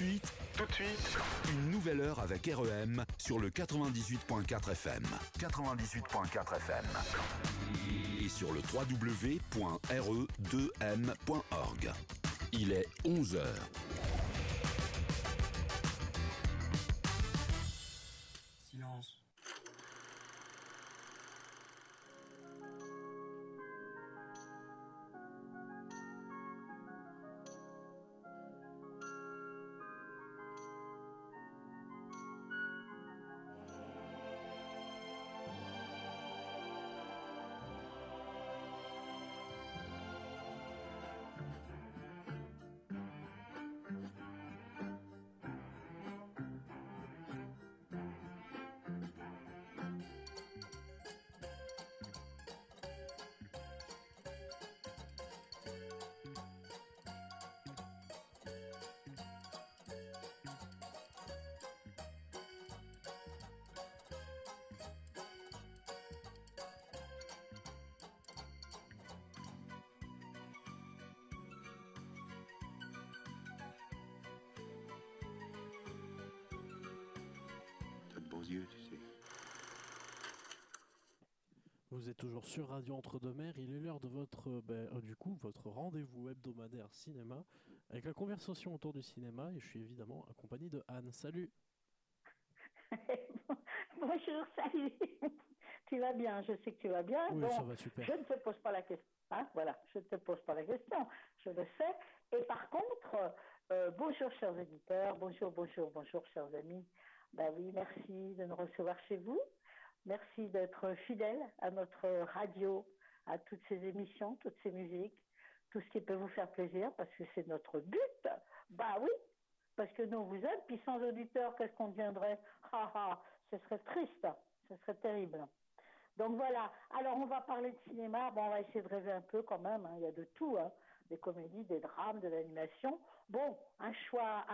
suite, Tout de suite, une nouvelle heure avec REM sur le 98.4 FM. 98.4 FM. Et sur le www.re2m.org. Il est 11h. Silence. Sur Radio Entre-deux-Mers. Il est l'heure de votre, euh, ben, euh, du coup, votre rendez-vous hebdomadaire cinéma avec la conversation autour du cinéma. Et je suis évidemment accompagné de Anne. Salut. Bonjour, salut. tu vas bien, je sais que tu vas bien. Oui, Bon, ça va super. Je ne te pose pas la question. Hein, voilà, je ne te pose pas la question, je le sais. Et par contre, euh, bonjour chers éditeurs, bonjour, bonjour, bonjour chers amis. Ben oui, merci de nous recevoir chez vous. Merci d'être fidèles à notre radio, à toutes ces émissions, toutes ces musiques, tout ce qui peut vous faire plaisir, parce que c'est notre but. Bah oui, parce que nous on vous aime, puis sans auditeurs, qu'est-ce qu'on deviendrait? Ha ha, ce serait triste, ce serait terrible. Donc voilà, alors on va parler de cinéma, bon on va essayer de rêver un peu quand même, hein. il y a de tout, hein. des comédies, des drames, de l'animation. Bon, un choix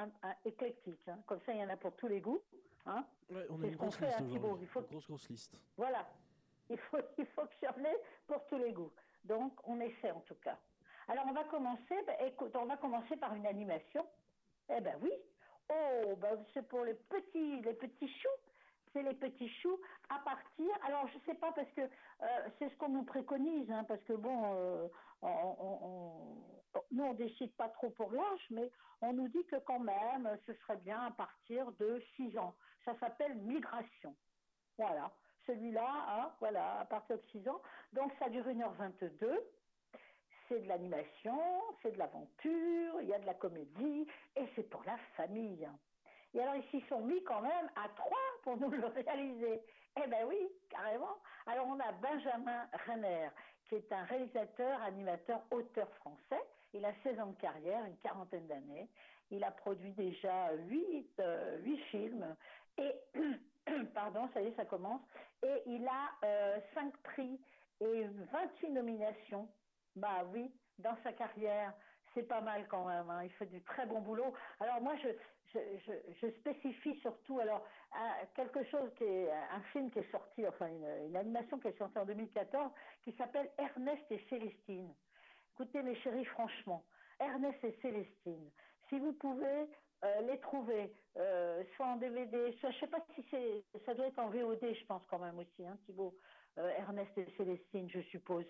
éclectique, hein. comme ça il y en a pour tous les goûts. Hein. Ouais, on a une grosse fait, liste hein, aujourd'hui. faut- Une grosse, grosse liste. Voilà, il faut, il faut que j'en ai pour tous les goûts. Donc, on essaie en tout cas. Alors, on va commencer, ben, écoute, on va commencer par une animation. Eh ben oui. Oh, ben c'est pour les petits, les petits choux. C'est les petits choux à partir. Alors, je sais pas parce que euh, c'est ce qu'on nous préconise, hein, parce que bon, euh, on, on- on- nous on décide pas trop pour l'âge, mais on nous dit que quand même, ce serait bien à partir de 6 ans. Ça s'appelle migration. Voilà. Celui-là, hein, voilà, à partir de 6 ans. Donc, ça dure 1h22. C'est de l'animation, c'est de l'aventure, il y a de la comédie, et c'est pour la famille. Et alors, ils s'y sont mis quand même à trois pour nous le réaliser. Eh ben oui, carrément. Alors, on a Benjamin Renner, qui est un réalisateur, animateur, auteur français. Il a 16 ans de carrière, une quarantaine d'années. Il a produit déjà huit, euh, huit films. Et, pardon, ça y est, ça commence. Et il a euh, cinq prix et 28 nominations. Bah oui, dans sa carrière, c'est pas mal quand même. hein. Il fait du très bon boulot. Alors moi, je spécifie surtout alors un- quelque chose qui est un film qui est sorti, enfin une, une animation qui est sortie en 2014, qui s'appelle Ernest et Célestine. Écoutez mes chéris, franchement, Ernest et Célestine, si vous pouvez euh, les trouver, euh, soit en DVD, soit je sais pas si c'est, ça doit être en VOD, je pense quand même aussi, hein, Thibaut, euh, Ernest et Célestine, je suppose.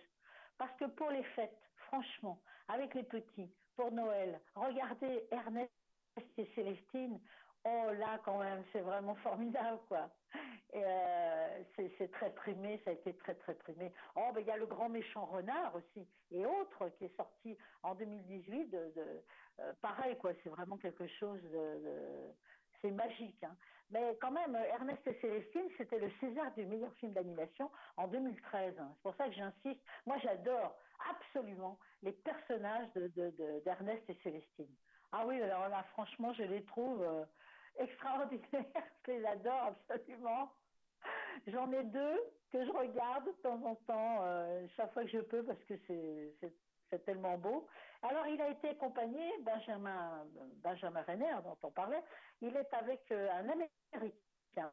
Parce que pour les fêtes, franchement, avec les petits, pour Noël, regardez Ernest et Célestine, oh là quand même, c'est vraiment formidable quoi. Euh, c'est très primé, ça a été très très primé. Oh ben il y a le grand méchant renard aussi et autres qui est sorti en 2018. De, de euh, pareil quoi, c'est vraiment quelque chose de, c'est magique. Hein. Mais quand même, Ernest et Célestine, c'était le César du meilleur film d'animation en 2013. hein. C'est pour ça que j'insiste. Moi, j'adore absolument les personnages de, de, d'Ernest et Célestine. Ah oui, alors là, franchement, je les trouve euh, extraordinaires. Je les adore absolument. J'en ai deux que je regarde de temps en temps, euh, chaque fois que je peux, parce que c'est, tellement beau. Alors, il a été accompagné, Benjamin, Benjamin Renner, dont on parlait, il est avec euh, un Américain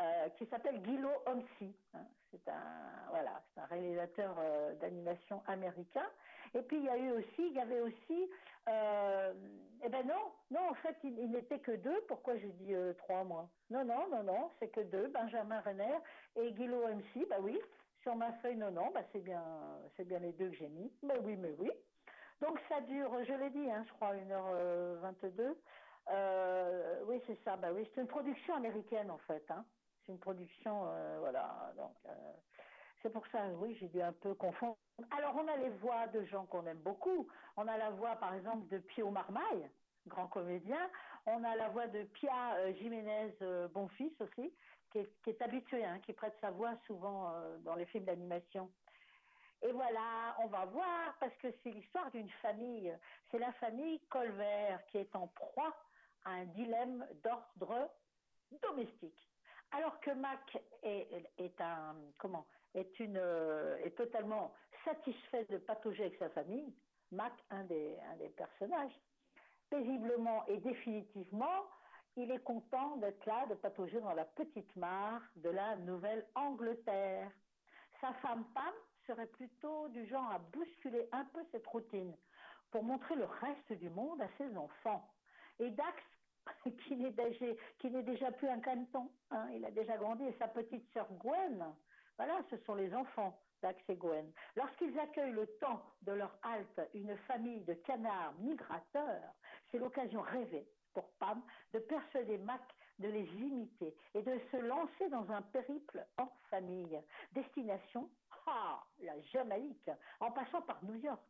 euh, qui s'appelle Guilo Homsi. hein. C'est un, voilà, un réalisateur d'animation américain. Et puis il y a eu aussi, il y avait aussi, euh, eh ben non, non, en fait, il, il n'était que deux. Pourquoi j'ai dit euh, trois moi? Non, non, non, non, c'est que deux, Benjamin Renner et Guillaume MC. Bah oui, sur ma feuille, non, non, bah c'est bien, c'est bien les deux que j'ai mis. Mais oui, mais oui. Donc ça dure, je l'ai dit, hein, je crois, 1h22. Euh, oui, c'est ça. Bah oui, c'est une production américaine en fait. Hein. C'est une production, euh, voilà. Donc euh, c'est pour ça, oui, j'ai dû un peu confondre. Alors on a les voix de gens qu'on aime beaucoup. On a la voix, par exemple, de Pio Marmaille, grand comédien. On a la voix de Pia euh, Jiménez euh, Bonfils aussi, qui est, qui est habitué, hein, qui prête sa voix souvent euh, dans les films d'animation. Et voilà, on va voir, parce que c'est l'histoire d'une famille. C'est la famille Colvert qui est en proie à un dilemme d'ordre domestique. Alors que Mac est un comment euh, est totalement satisfait de patauger avec sa famille, Mac, un des personnages, paisiblement et définitivement, il est content d'être là, de patauger dans la petite mare de la Nouvelle-Angleterre. Sa femme Pam serait plutôt du genre à bousculer un peu cette routine pour montrer le reste du monde à ses enfants. Et Dax, qui n'est déjà, plus un caneton, hein, il a déjà grandi, et sa petite sœur Gwen, voilà, ce sont les enfants Dax et Gwen. Lorsqu'ils accueillent le temps de leur halte une famille de canards migrateurs, c'est l'occasion rêvée pour Pam de persuader Mac de les imiter et de se lancer dans un périple en famille. Destination, ah, la Jamaïque, en passant par New York.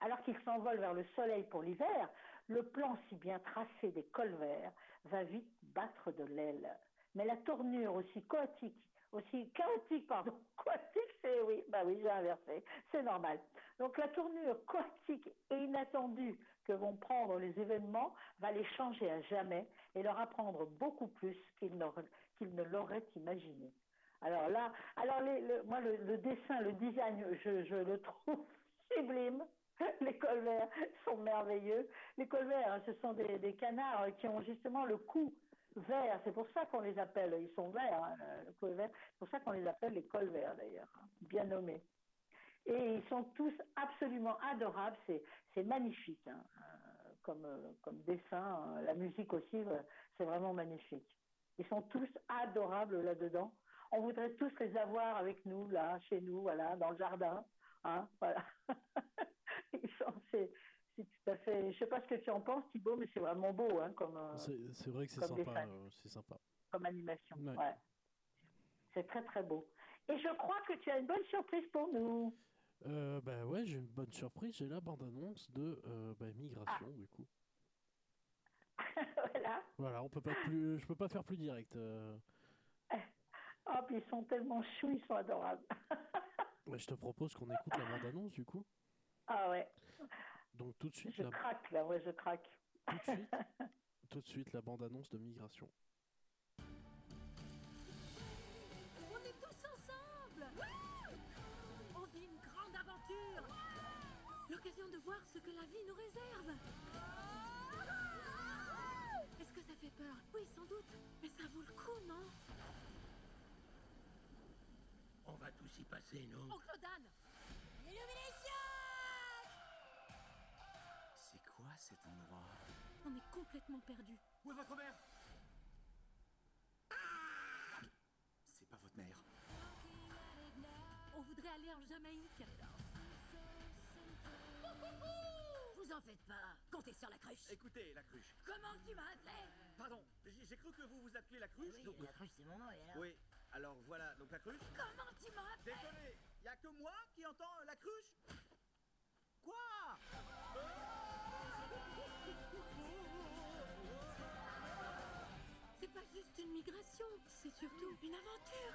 Alors qu'ils s'envolent vers le soleil pour l'hiver, le plan si bien tracé des colverts va vite battre de l'aile. Mais la tournure aussi chaotique, aussi chaotique, pardon, chaotique, c'est oui, bah oui, j'ai inversé, c'est normal. Donc la tournure chaotique et inattendue que vont prendre les événements va les changer à jamais et leur apprendre beaucoup plus qu'ils ne l'auraient imaginé. Alors là, alors le, moi le, dessin, le design, je, je le trouve sublime. Les colverts sont merveilleux. Les colverts, hein, ce sont des, des canards qui ont justement le cou vert. C'est pour ça qu'on les appelle, ils sont verts, hein, le colvert. C'est pour ça qu'on les appelle les colverts d'ailleurs, hein, bien nommés. Et ils sont tous absolument adorables. C'est, magnifique hein, euh, comme, euh, comme dessin. La musique aussi, euh, c'est vraiment magnifique. Ils sont tous adorables là-dedans. On voudrait tous les avoir avec nous, là, chez nous, voilà, dans le jardin. Hein, voilà. Ils sont, c'est, tout à fait. Je sais pas ce que tu en penses, Thibaut, mais c'est vraiment beau, hein, comme, euh, C'est vrai que c'est sympa. euh, c'est sympa. comme animation. Ouais. Ouais. C'est très très beau. Et je crois que tu as une bonne surprise pour nous. Euh, bah ouais, j'ai une bonne surprise. J'ai la bande-annonce de euh, bah, Migration, du coup. voilà. Voilà, on peut pas plus, je peux pas faire plus direct. euh. Oh, puis ils sont tellement choux, ils sont adorables. Bah, je te propose qu'on écoute la bande-annonce, du coup. ah ouais, Donc tout de suite, je la, craque là, ouais, je craque. tout de suite, tout de suite, la bande-annonce de Migration. On est tous ensemble. On vit une grande aventure. L'occasion de voir ce que la vie nous réserve. Est-ce que ça fait peur? Oui, sans doute. Mais ça vaut le coup, non? On va tous y passer, non Oncle Dan cet endroit On est complètement perdu. Où est votre mère? C'est pas votre mère. On voudrait aller en Jamaïque. Vous en faites pas. Comptez sur la cruche. Écoutez, la cruche. Comment tu m'as appelé? Pardon, j'ai cru que vous vous appelez la cruche. donc- la cruche, c'est mon nom, et alors? Oui, alors voilà, donc la cruche. Comment tu m'as appelé? Désolé, y a que moi qui entends la cruche? Quoi? C'est pas juste une migration, c'est surtout une aventure.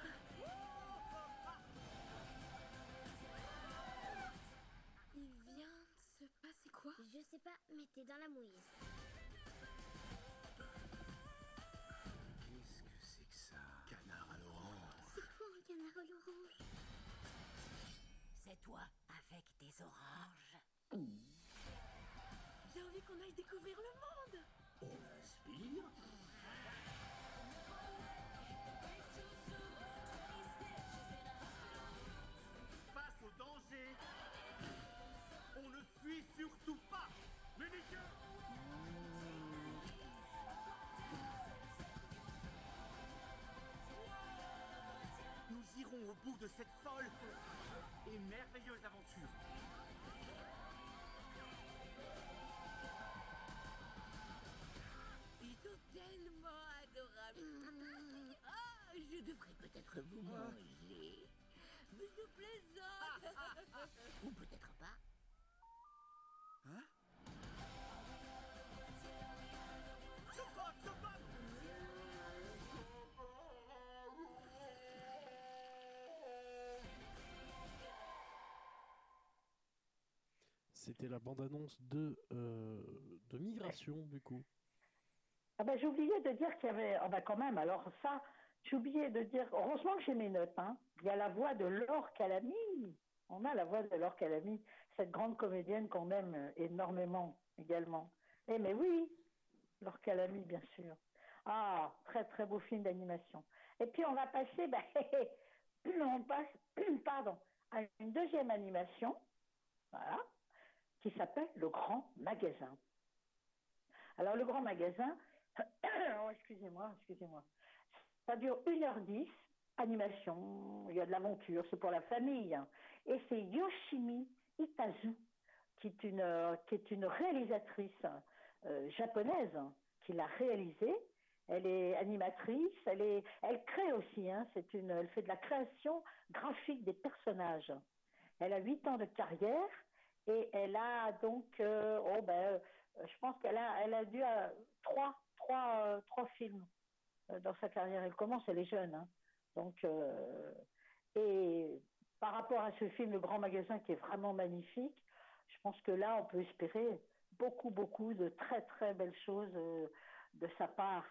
Il vient de se passer quoi? Je sais pas, mais t'es dans la mouise. Qu'est-ce que c'est que ça? Canard à l'orange. C'est quoi un canard à l'orange? C'est toi avec tes oranges. Nous irons au bout de cette folle et merveilleuse aventure. Ils sont tellement adorables. Oh, je devrais peut-être vous ah. manger. Mais je plaisante. Ah, Ou peut-être pas. C'était la bande-annonce de, euh, de Migration, du coup. Ah ben, oublié de dire qu'il y avait. Ah ben, quand même, alors ça, oublié de dire. Heureusement que j'ai mes notes. Hein. Il y a la voix de Laure Calamy. On a la voix de Laure Calamy, cette grande comédienne qu'on aime énormément également. Eh mais oui, Laure Calamy, bien sûr. Ah, très très beau film d'animation. Et puis on va passer, ben, on passe, pardon, à une deuxième animation, voilà, qui s'appelle Le Grand Magasin. Alors le Grand Magasin, oh, excusez-moi, excusez-moi, ça dure 1h10, animation, il y a de l'aventure, c'est pour la famille. hein. Et c'est Yoshimi Itazu, qui est une, euh, réalisatrice euh, japonaise, qui l'a réalisé. Elle est animatrice, elle, est, elle crée aussi, hein, c'est une, elle fait de la création graphique des personnages. Elle a 8 ans de carrière et elle a donc, euh, oh ben, euh, je pense qu'elle a, elle a dû euh, trois, trois, trois films dans sa carrière. Elle commence, elle est jeune. hein. Donc, et par rapport à ce film, Le Grand Magasin, qui est vraiment magnifique, je pense que là, on peut espérer beaucoup, beaucoup de très, très belles choses de sa part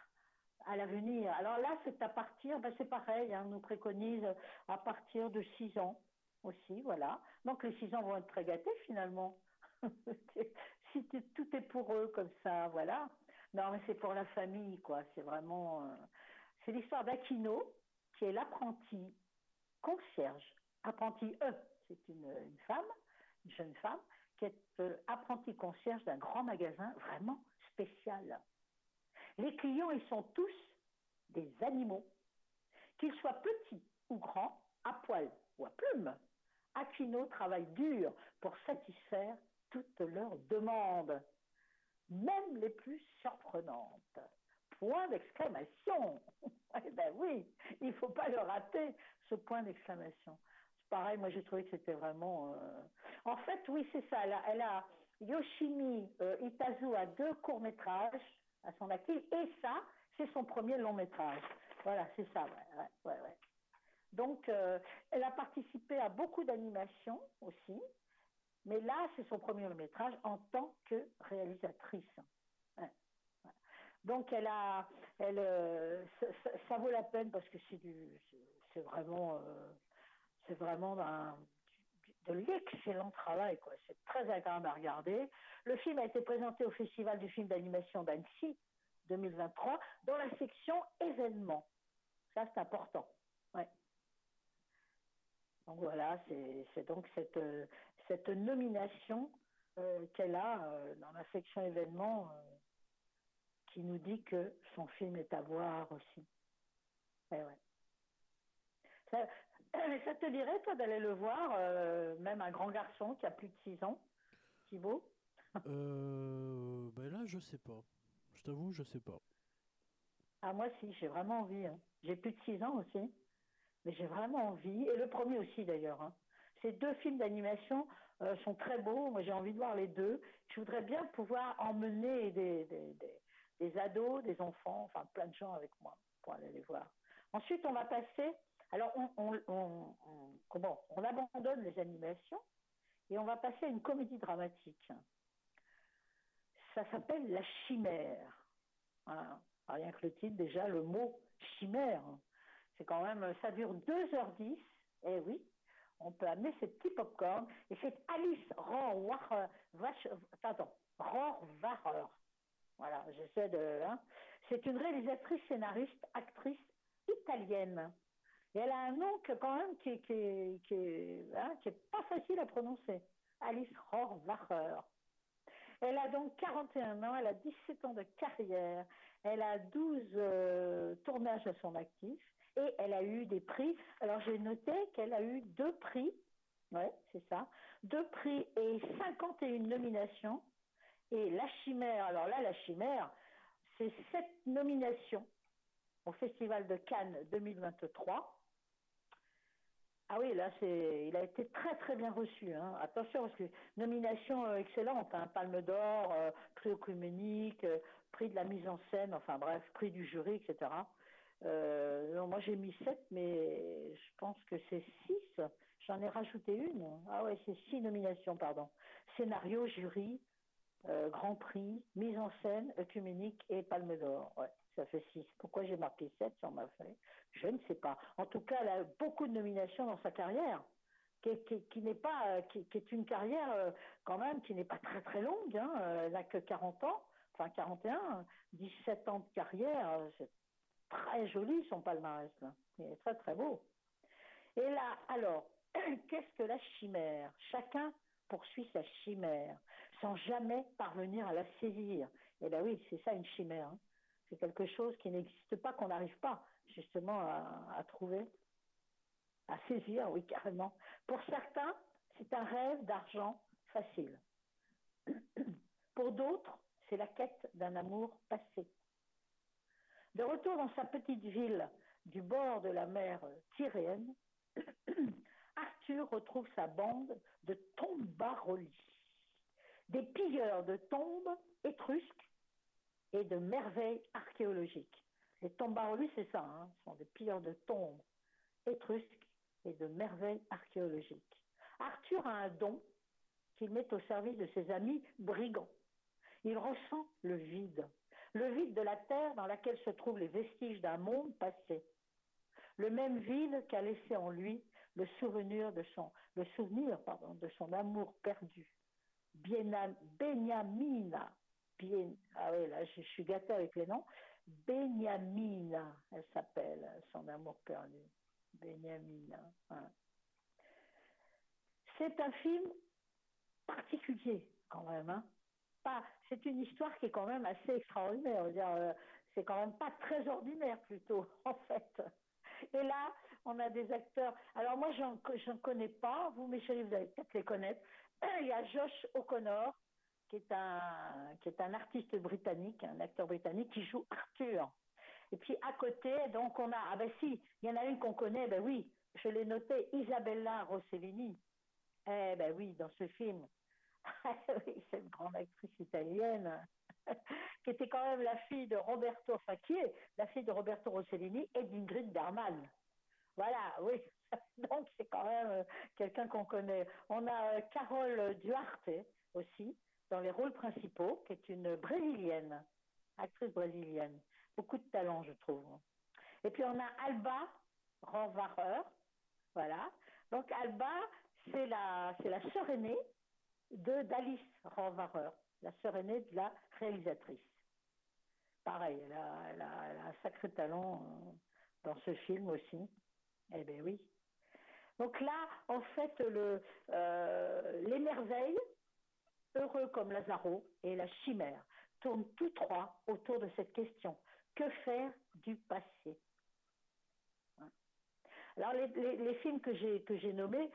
à l'avenir. Alors là, c'est à partir, ben c'est pareil, hein, on nous préconise à partir de 6 ans aussi, voilà. Donc les 6 ans vont être très gâtés finalement. si tout est pour eux comme ça, voilà. Non, mais c'est pour la famille, quoi. C'est vraiment. euh, C'est l'histoire d'Aquino, qui est l'apprenti concierge. Apprenti E, c'est une, femme, une jeune femme, qui est euh, apprentie concierge d'un grand magasin vraiment spécial. Les clients, ils sont tous des animaux. Qu'ils soient petits ou grands, à poil ou à plumes, Aquino travaille dur pour satisfaire toutes leurs demandes, même les plus surprenantes. Point d'exclamation. Eh ben oui, il ne faut pas le rater, ce point d'exclamation. Pareil, moi j'ai trouvé que c'était vraiment... euh, En fait, oui, c'est ça. Elle elle a- Yoshimi euh, Itazu a deux courts-métrages à son actif, et ça, c'est son premier long-métrage. Voilà, c'est ça, ouais, ouais, ouais. Donc, euh, elle a participé à beaucoup d'animations aussi, mais là, c'est son premier long métrage en tant que réalisatrice. Donc, elle a, elle, euh, ça, vaut la peine parce que c'est du, c'est- vraiment, euh, c'est vraiment du- de l'excellent travail, quoi. C'est très agréable à regarder. Le film a été présenté au Festival du film d'animation d'Annecy 2023 dans la section événements. Ça, c'est important. Ouais. Donc voilà, c'est donc cette, euh, cette nomination euh, qu'elle a euh, dans la section événements euh, qui nous dit que son film est à voir aussi. Eh ouais. Ça, ça te dirait, toi, d'aller le voir, même un grand garçon qui a plus de 6 ans, Thibaut? Ben là, je sais pas. Je t'avoue, je sais pas. Ah, moi, si, j'ai vraiment envie. hein. J'ai plus de 6 ans aussi, mais j'ai vraiment envie. Et le premier aussi, d'ailleurs. hein. Ces deux films d'animation euh, sont très beaux. Moi, j'ai envie de voir les deux. Je voudrais bien pouvoir emmener des, des, ados, des enfants, enfin plein de gens avec moi pour aller les voir. Ensuite, on va passer. Alors, on, on, abandonne les animations et on va passer à une comédie dramatique. Ça s'appelle La Chimère. Rien que le titre, déjà, le mot chimère. C'est quand même, ça dure 2h10. Eh oui, on peut amener ses petits pop-corn. Et c'est Alice Rohrwacher. Attends, Rohrwacher. Voilà, j'essaie de. hein. C'est une réalisatrice, scénariste, actrice italienne. Et elle a un nom que, quand même qui, qui, hein, qui est pas facile à prononcer. Alice Rohrwacher. Elle a donc 41 ans, elle a 17 ans de carrière, elle a 12 euh, tournages à son actif Et elle a eu des prix. Alors j'ai noté qu'elle a eu deux prix. Ouais, c'est ça. Deux prix et 51 nominations. Et La Chimère, alors là, La Chimère, c'est sept nominations au Festival de Cannes 2023. Ah oui, là, c'est, il a été très très bien reçu. Hein. Attention, parce que nomination euh, excellente, hein. Palme d'Or, euh, prix œcuménique, euh, prix de la mise en scène, enfin bref, prix du jury, etc. Euh, non, moi j'ai mis 7, mais je pense que c'est 6. J'en ai rajouté une. Ah ouais, c'est 6 nominations, pardon. Scénario, jury, euh, Grand Prix, mise en scène, œcuménique et Palme d'Or. Ouais, ça fait 6. Pourquoi j'ai marqué 7 sur ma feuille Je ne sais pas. En tout cas, elle a beaucoup de nominations dans sa carrière. Qui, n'est pas, euh, qui, est une carrière quand même qui n'est pas très très longue. Hein. Elle n'a que 40 ans, enfin 41, 17 ans de carrière. Très joli son palmarès. Il est très très beau. Et là, alors, qu'est-ce que la chimère? Chacun poursuit sa chimère sans jamais parvenir à la saisir. Eh bien oui, c'est ça une chimère. hein. C'est quelque chose qui n'existe pas, qu'on n'arrive pas justement à trouver, à saisir, oui carrément. Pour certains, c'est un rêve d'argent facile. Pour d'autres, c'est la quête d'un amour passé. De retour dans sa petite ville du bord de la mer Tyréenne, Arthur retrouve sa bande de tombarolis, des pilleurs de tombes étrusques et de merveilles archéologiques. Les tombarolis, c'est ça, hein, ce sont des pilleurs de tombes étrusques et de merveilles archéologiques. Arthur a un don qu'il met au service de ses amis brigands. Il ressent le vide, le vide de la terre dans laquelle se trouvent les vestiges d'un monde passé. Le même vide qu'a laissé en lui le souvenir de son, amour perdu. Bien- ah oui, là, je, suis gâtée avec les noms. Beniamina, elle s'appelle, son amour perdu. Beniamina. hein. C'est un film particulier, quand même. Hein. C'est une histoire qui est quand même assez extraordinaire. Je euh, c'est quand même pas très ordinaire, plutôt, en fait. Et là, on a des acteurs. Alors, moi, j'en j'en connais pas. Vous, mes chéris, vous allez peut-être les connaître. Il y a Josh O'Connor, qui est un, qui est un artiste britannique, un acteur britannique qui joue Arthur. Et puis à côté, donc on a, ah ben si, il y en a une qu'on connaît, ben oui, je l'ai noté, Isabella Rossellini. Eh ben oui, dans ce film. oui, cette grande actrice italienne, qui était quand même la fille de Roberto, enfin qui est la fille de Roberto Rossellini et d'Ingrid Bergman. Voilà, oui. Donc c'est quand même euh, quelqu'un qu'on connaît. On a euh, Carole Duarte aussi, dans les rôles principaux, qui est une brésilienne, actrice brésilienne. Beaucoup de talent, je trouve. Et puis on a Alba Renvarer, voilà. Donc Alba, c'est la, c'est la sœur aînée de d'Alice Renvarer, la sœur aînée de la réalisatrice. Pareil, elle a, un sacré talent euh, dans ce film aussi. Eh bien oui. Donc là, en fait, euh, les merveilles, heureux comme Lazaro et la chimère, tournent tous trois autour de cette question. Que faire du passé? Alors les, films que j'ai nommés,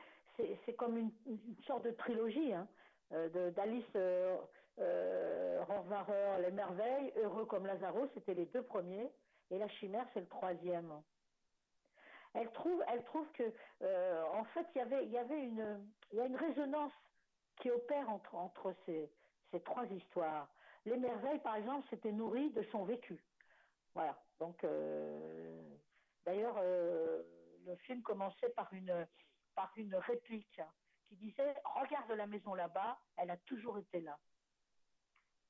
c'est comme une, une sorte de trilogie hein, d'Alice euh, euh, Rohrwacher, Les Merveilles, Heureux comme Lazaro, c'était les deux premiers, et La Chimère, c'est le troisième. Elle trouve, elle trouve que, euh, en fait, il y avait, une, y a une résonance qui opère entre, entre ces, ces trois histoires. Les merveilles, par exemple, s'étaient nourries de son vécu. Voilà. Donc, euh, d'ailleurs, euh, le film commençait par une, par une réplique qui disait Regarde la maison là-bas, elle a toujours été là.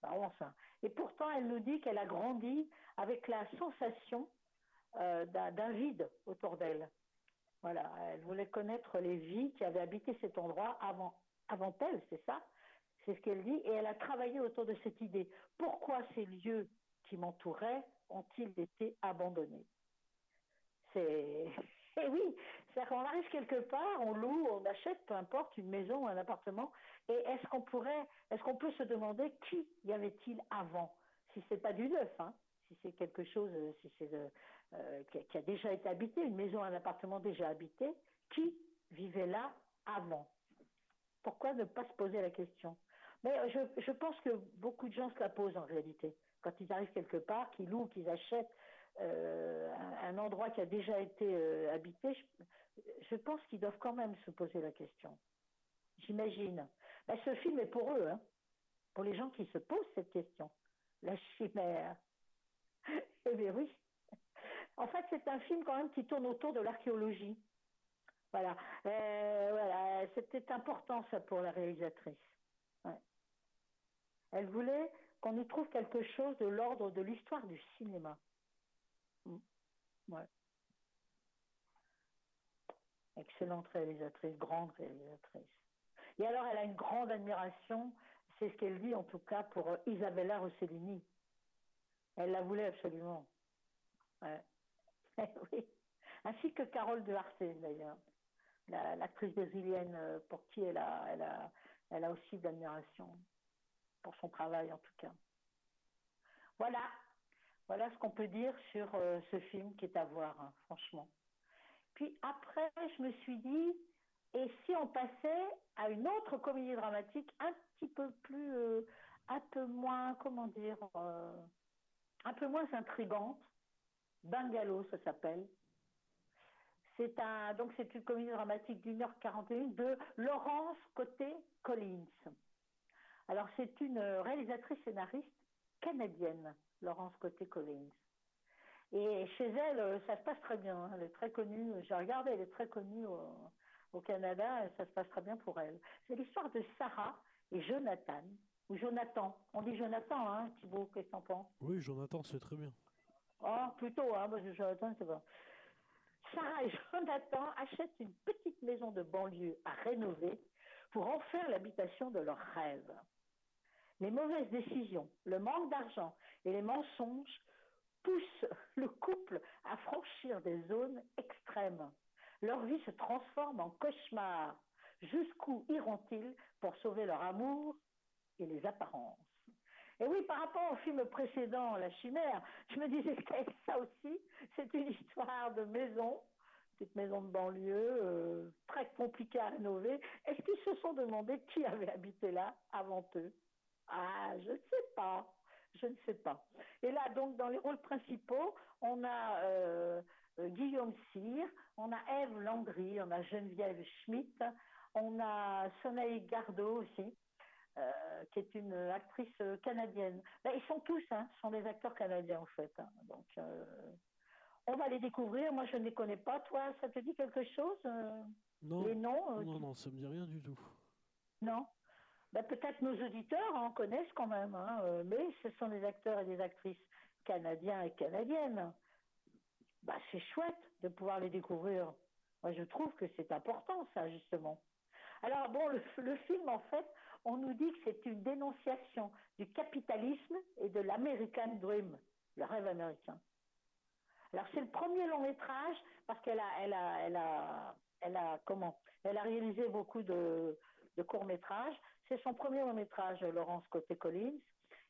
Marrant, ça. Et pourtant, elle nous dit qu'elle a grandi avec la sensation euh, d'un d'un vide autour d'elle. Voilà, elle voulait connaître les vies qui avaient habité cet endroit avant, avant elle, c'est ça? C'est ce qu'elle dit, et elle a travaillé autour de cette idée. Pourquoi ces lieux qui m'entouraient ont-ils été abandonnés? C'est. Et oui, c'est-à-dire qu'on arrive quelque part, on loue, on achète, peu importe, une maison ou un appartement, et est-ce qu'on pourrait, est-ce qu'on peut se demander qui y avait-il avant? Si c'est pas du neuf, hein, si c'est quelque chose, euh, si c'est de- euh, qui, a déjà été habité, une maison, un appartement déjà habité, qui vivait là avant? Pourquoi ne pas se poser la question? Mais euh, je pense que beaucoup de gens se la posent en réalité. Quand ils arrivent quelque part, qu'ils louent, qu'ils achètent euh, un, endroit qui a déjà été euh, habité, je, pense qu'ils doivent quand même se poser la question. J'imagine. Ben, ce film est pour eux, hein, pour les gens qui se posent cette question. La chimère. Eh bien oui. En fait, c'est un film quand même qui tourne autour de l'archéologie. Voilà. Euh. C'était important ça pour la réalisatrice. Elle voulait qu'on y trouve quelque chose de l'ordre de l'histoire du cinéma. Mm. Excellente réalisatrice, grande réalisatrice. Et alors, elle a une grande admiration, c'est ce qu'elle dit en tout cas pour euh, Isabella Rossellini. Elle la voulait absolument. Ouais. oui. Ainsi que Carole de Harsay, d'ailleurs, la- l'actrice brésilienne euh, pour qui elle a, elle a, elle a aussi d'admiration, pour son travail en tout cas. Voilà, voilà ce qu'on peut dire sur euh, ce film qui est à voir, hein, franchement. Puis après, je me suis dit, et si on passait à une autre comédie dramatique un petit peu plus, euh, un peu moins, comment dire, euh, un peu moins intrigante, Bungalow, ça s'appelle. C'est un, donc c'est une comédie dramatique d'une heure 41 de Laurence Côté Collins. Alors c'est une réalisatrice scénariste canadienne, Laurence Côté Collins. Et chez elle, euh, ça se passe très bien. hein. Elle est très connue. J'ai regardé, elle est très connue au, au Canada et ça se passe très bien pour elle. C'est l'histoire de Sarah et Jonathan. Ou Jonathan. On dit Jonathan, hein, Thibaut, qu'est-ce que t'en penses? Oui, Jonathan, c'est très bien. Oh, plutôt, hein, parce que Jonathan, c'est bon. Sarah et Jonathan achètent une petite maison de banlieue à rénover pour en faire l'habitation de leurs rêves. Les mauvaises décisions, le manque d'argent et les mensonges poussent le couple à franchir des zones extrêmes. Leur vie se transforme en cauchemar. Jusqu'où iront-ils pour sauver leur amour et les apparences? Et oui, par rapport au film précédent, La Chimère, je me disais que ça aussi, c'est une histoire de maison, petite maison de banlieue, euh, très compliquée à rénover. Est-ce qu'ils se sont demandé qui avait habité là avant eux? Ah, je ne sais pas. Je ne sais pas. Et là, donc, dans les rôles principaux, on a euh, euh, Guillaume Cyr, on a Ève Landry, on a Geneviève Schmitt, on a Sonaï Gardot aussi. Euh, qui est une actrice canadienne. Ben, ils sont tous, hein, sont des acteurs canadiens en fait. hein. Donc, euh, on va les découvrir. Moi, je ne les connais pas. Toi, ça te dit quelque chose Non, Les noms non, tu- non, ça me dit rien du tout. Non ben, Peut-être nos auditeurs en connaissent quand même, hein, euh, mais ce sont des acteurs et des actrices canadiens et canadiennes. Ben, c'est chouette de pouvoir les découvrir. Moi, je trouve que c'est important, ça, justement. Alors, bon, le, le film, en fait, on nous dit que c'est une dénonciation du capitalisme et de l'American Dream, le rêve américain. Alors, c'est le premier long métrage parce qu'elle a, elle a, elle a, elle a, comment? Elle a réalisé beaucoup de, de courts métrages. C'est son premier long métrage, Laurence Côté Collins.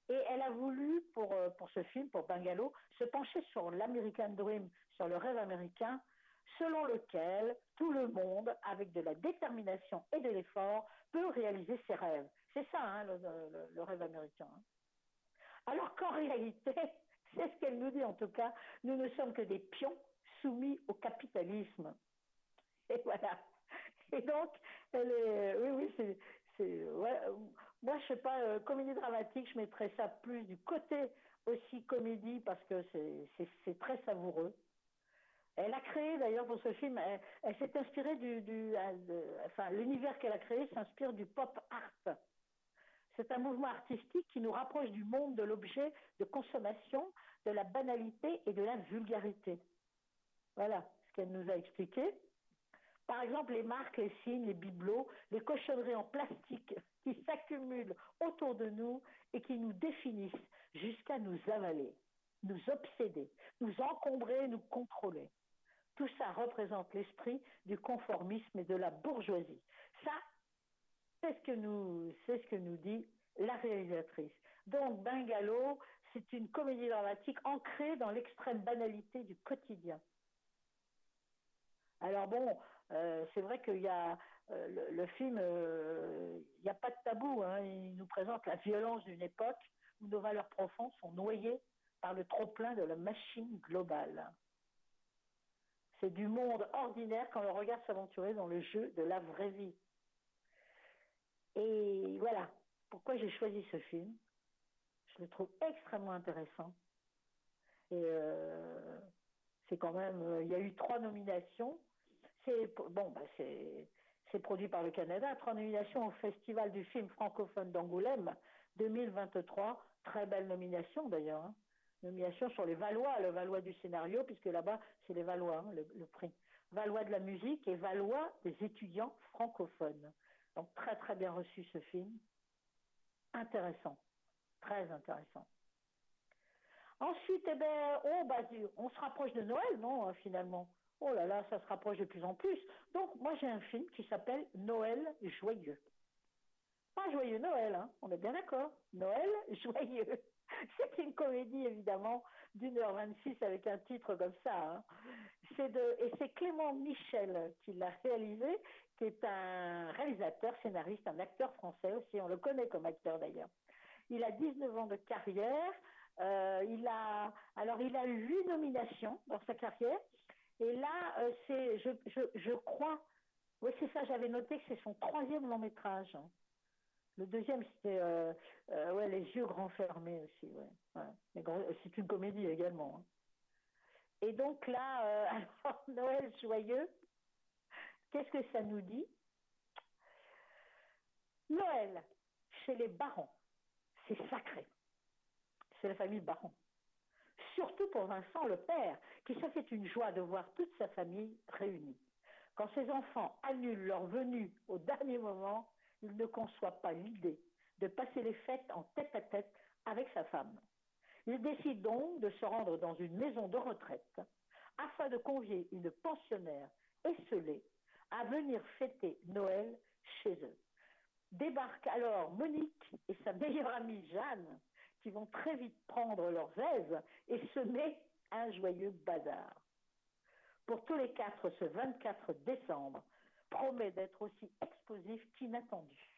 Et elle a voulu, pour, euh, pour ce film, pour Bungalow, se pencher sur l'American Dream, sur le rêve américain, selon lequel tout le monde, avec de la détermination et de l'effort, peut réaliser ses rêves. C'est ça, hein, le, rêve américain. hein. Alors qu'en réalité, c'est ce qu'elle nous dit en tout cas, nous ne sommes que des pions soumis au capitalisme. Et voilà. Et donc, elle est, oui, oui, moi, je sais pas, euh, comédie dramatique, je mettrais ça plus du côté aussi comédie parce que c'est, très savoureux. Elle a créé d'ailleurs pour ce film, elle, s'est inspirée du, enfin l'univers qu'elle a créé s'inspire du pop art. C'est un mouvement artistique qui nous rapproche du monde de l'objet de consommation, de la banalité et de la vulgarité. Voilà ce qu'elle nous a expliqué. Par exemple, les marques, les signes, les bibelots, les cochonneries en plastique qui s'accumulent autour de nous et qui nous définissent jusqu'à nous avaler, nous obséder, nous encombrer, nous contrôler. Tout ça représente l'esprit du conformisme et de la bourgeoisie. Ça, c'est ce que nous, c'est ce que nous dit la réalisatrice. Donc, Bungalow, C'est une comédie dramatique ancrée dans l'extrême banalité du quotidien. Alors bon, euh, c'est vrai qu'il y a euh, le, le, film, euh, il n'y a pas de tabou. Hein, il nous présente la violence d'une époque où nos valeurs profondes sont noyées par le trop-plein de la machine globale. C'est du monde ordinaire quand on regarde s'aventurer dans le jeu de la vraie vie. Et voilà pourquoi j'ai choisi ce film. Je le trouve extrêmement intéressant. Et c'est quand même, il y a eu trois nominations. C'est bon, bah c'est produit par le Canada. Trois nominations au Festival du film francophone d'Angoulême 2023. Très belle nomination d'ailleurs. Hein. Nomination sur les Valois, le Valois du scénario, puisque là-bas c'est les Valois, hein, le, prix. Valois de la musique et Valois des étudiants francophones. Donc très très bien reçu ce film. Intéressant, très intéressant. Ensuite, eh ben, oh, bah, on se rapproche de Noël, non, finalement. Oh là là, ça se rapproche de plus en plus. Donc, moi, j'ai un film qui s'appelle Noël joyeux. Pas joyeux Noël, hein, on est bien d'accord. Noël joyeux. C'est une comédie, évidemment, d'une heure 26 avec un titre comme ça. Hein. C'est de, et c'est Clément Michel qui l'a réalisé, qui est un réalisateur, scénariste, un acteur français aussi. On le connaît comme acteur d'ailleurs. Il a 19 ans de carrière. Euh, il a, alors, il a eu huit nominations dans sa carrière. Et là, euh, c'est, je, je, je, crois, oui, c'est ça, j'avais noté que c'est son troisième long métrage. Le deuxième, c'était euh, euh, ouais, Les yeux grands fermés aussi. Ouais. C'est une comédie également. Hein. Et donc là, Noël joyeux, qu'est-ce que ça nous dit? Noël, chez les barons, c'est sacré. C'est la famille Baron surtout pour Vincent le père, qui se fait une joie de voir toute sa famille réunie. Quand ses enfants annulent leur venue au dernier moment, il ne conçoit pas l'idée de passer les fêtes en tête à tête avec sa femme. Il décide donc de se rendre dans une maison de retraite afin de convier une pensionnaire esselée à venir fêter Noël chez eux. Débarquent alors Monique et sa meilleure amie Jeanne, qui vont très vite prendre leurs aises et semer un joyeux bazar. Pour tous les quatre, ce 24 décembre promet d'être aussi explosif qu'inattendu.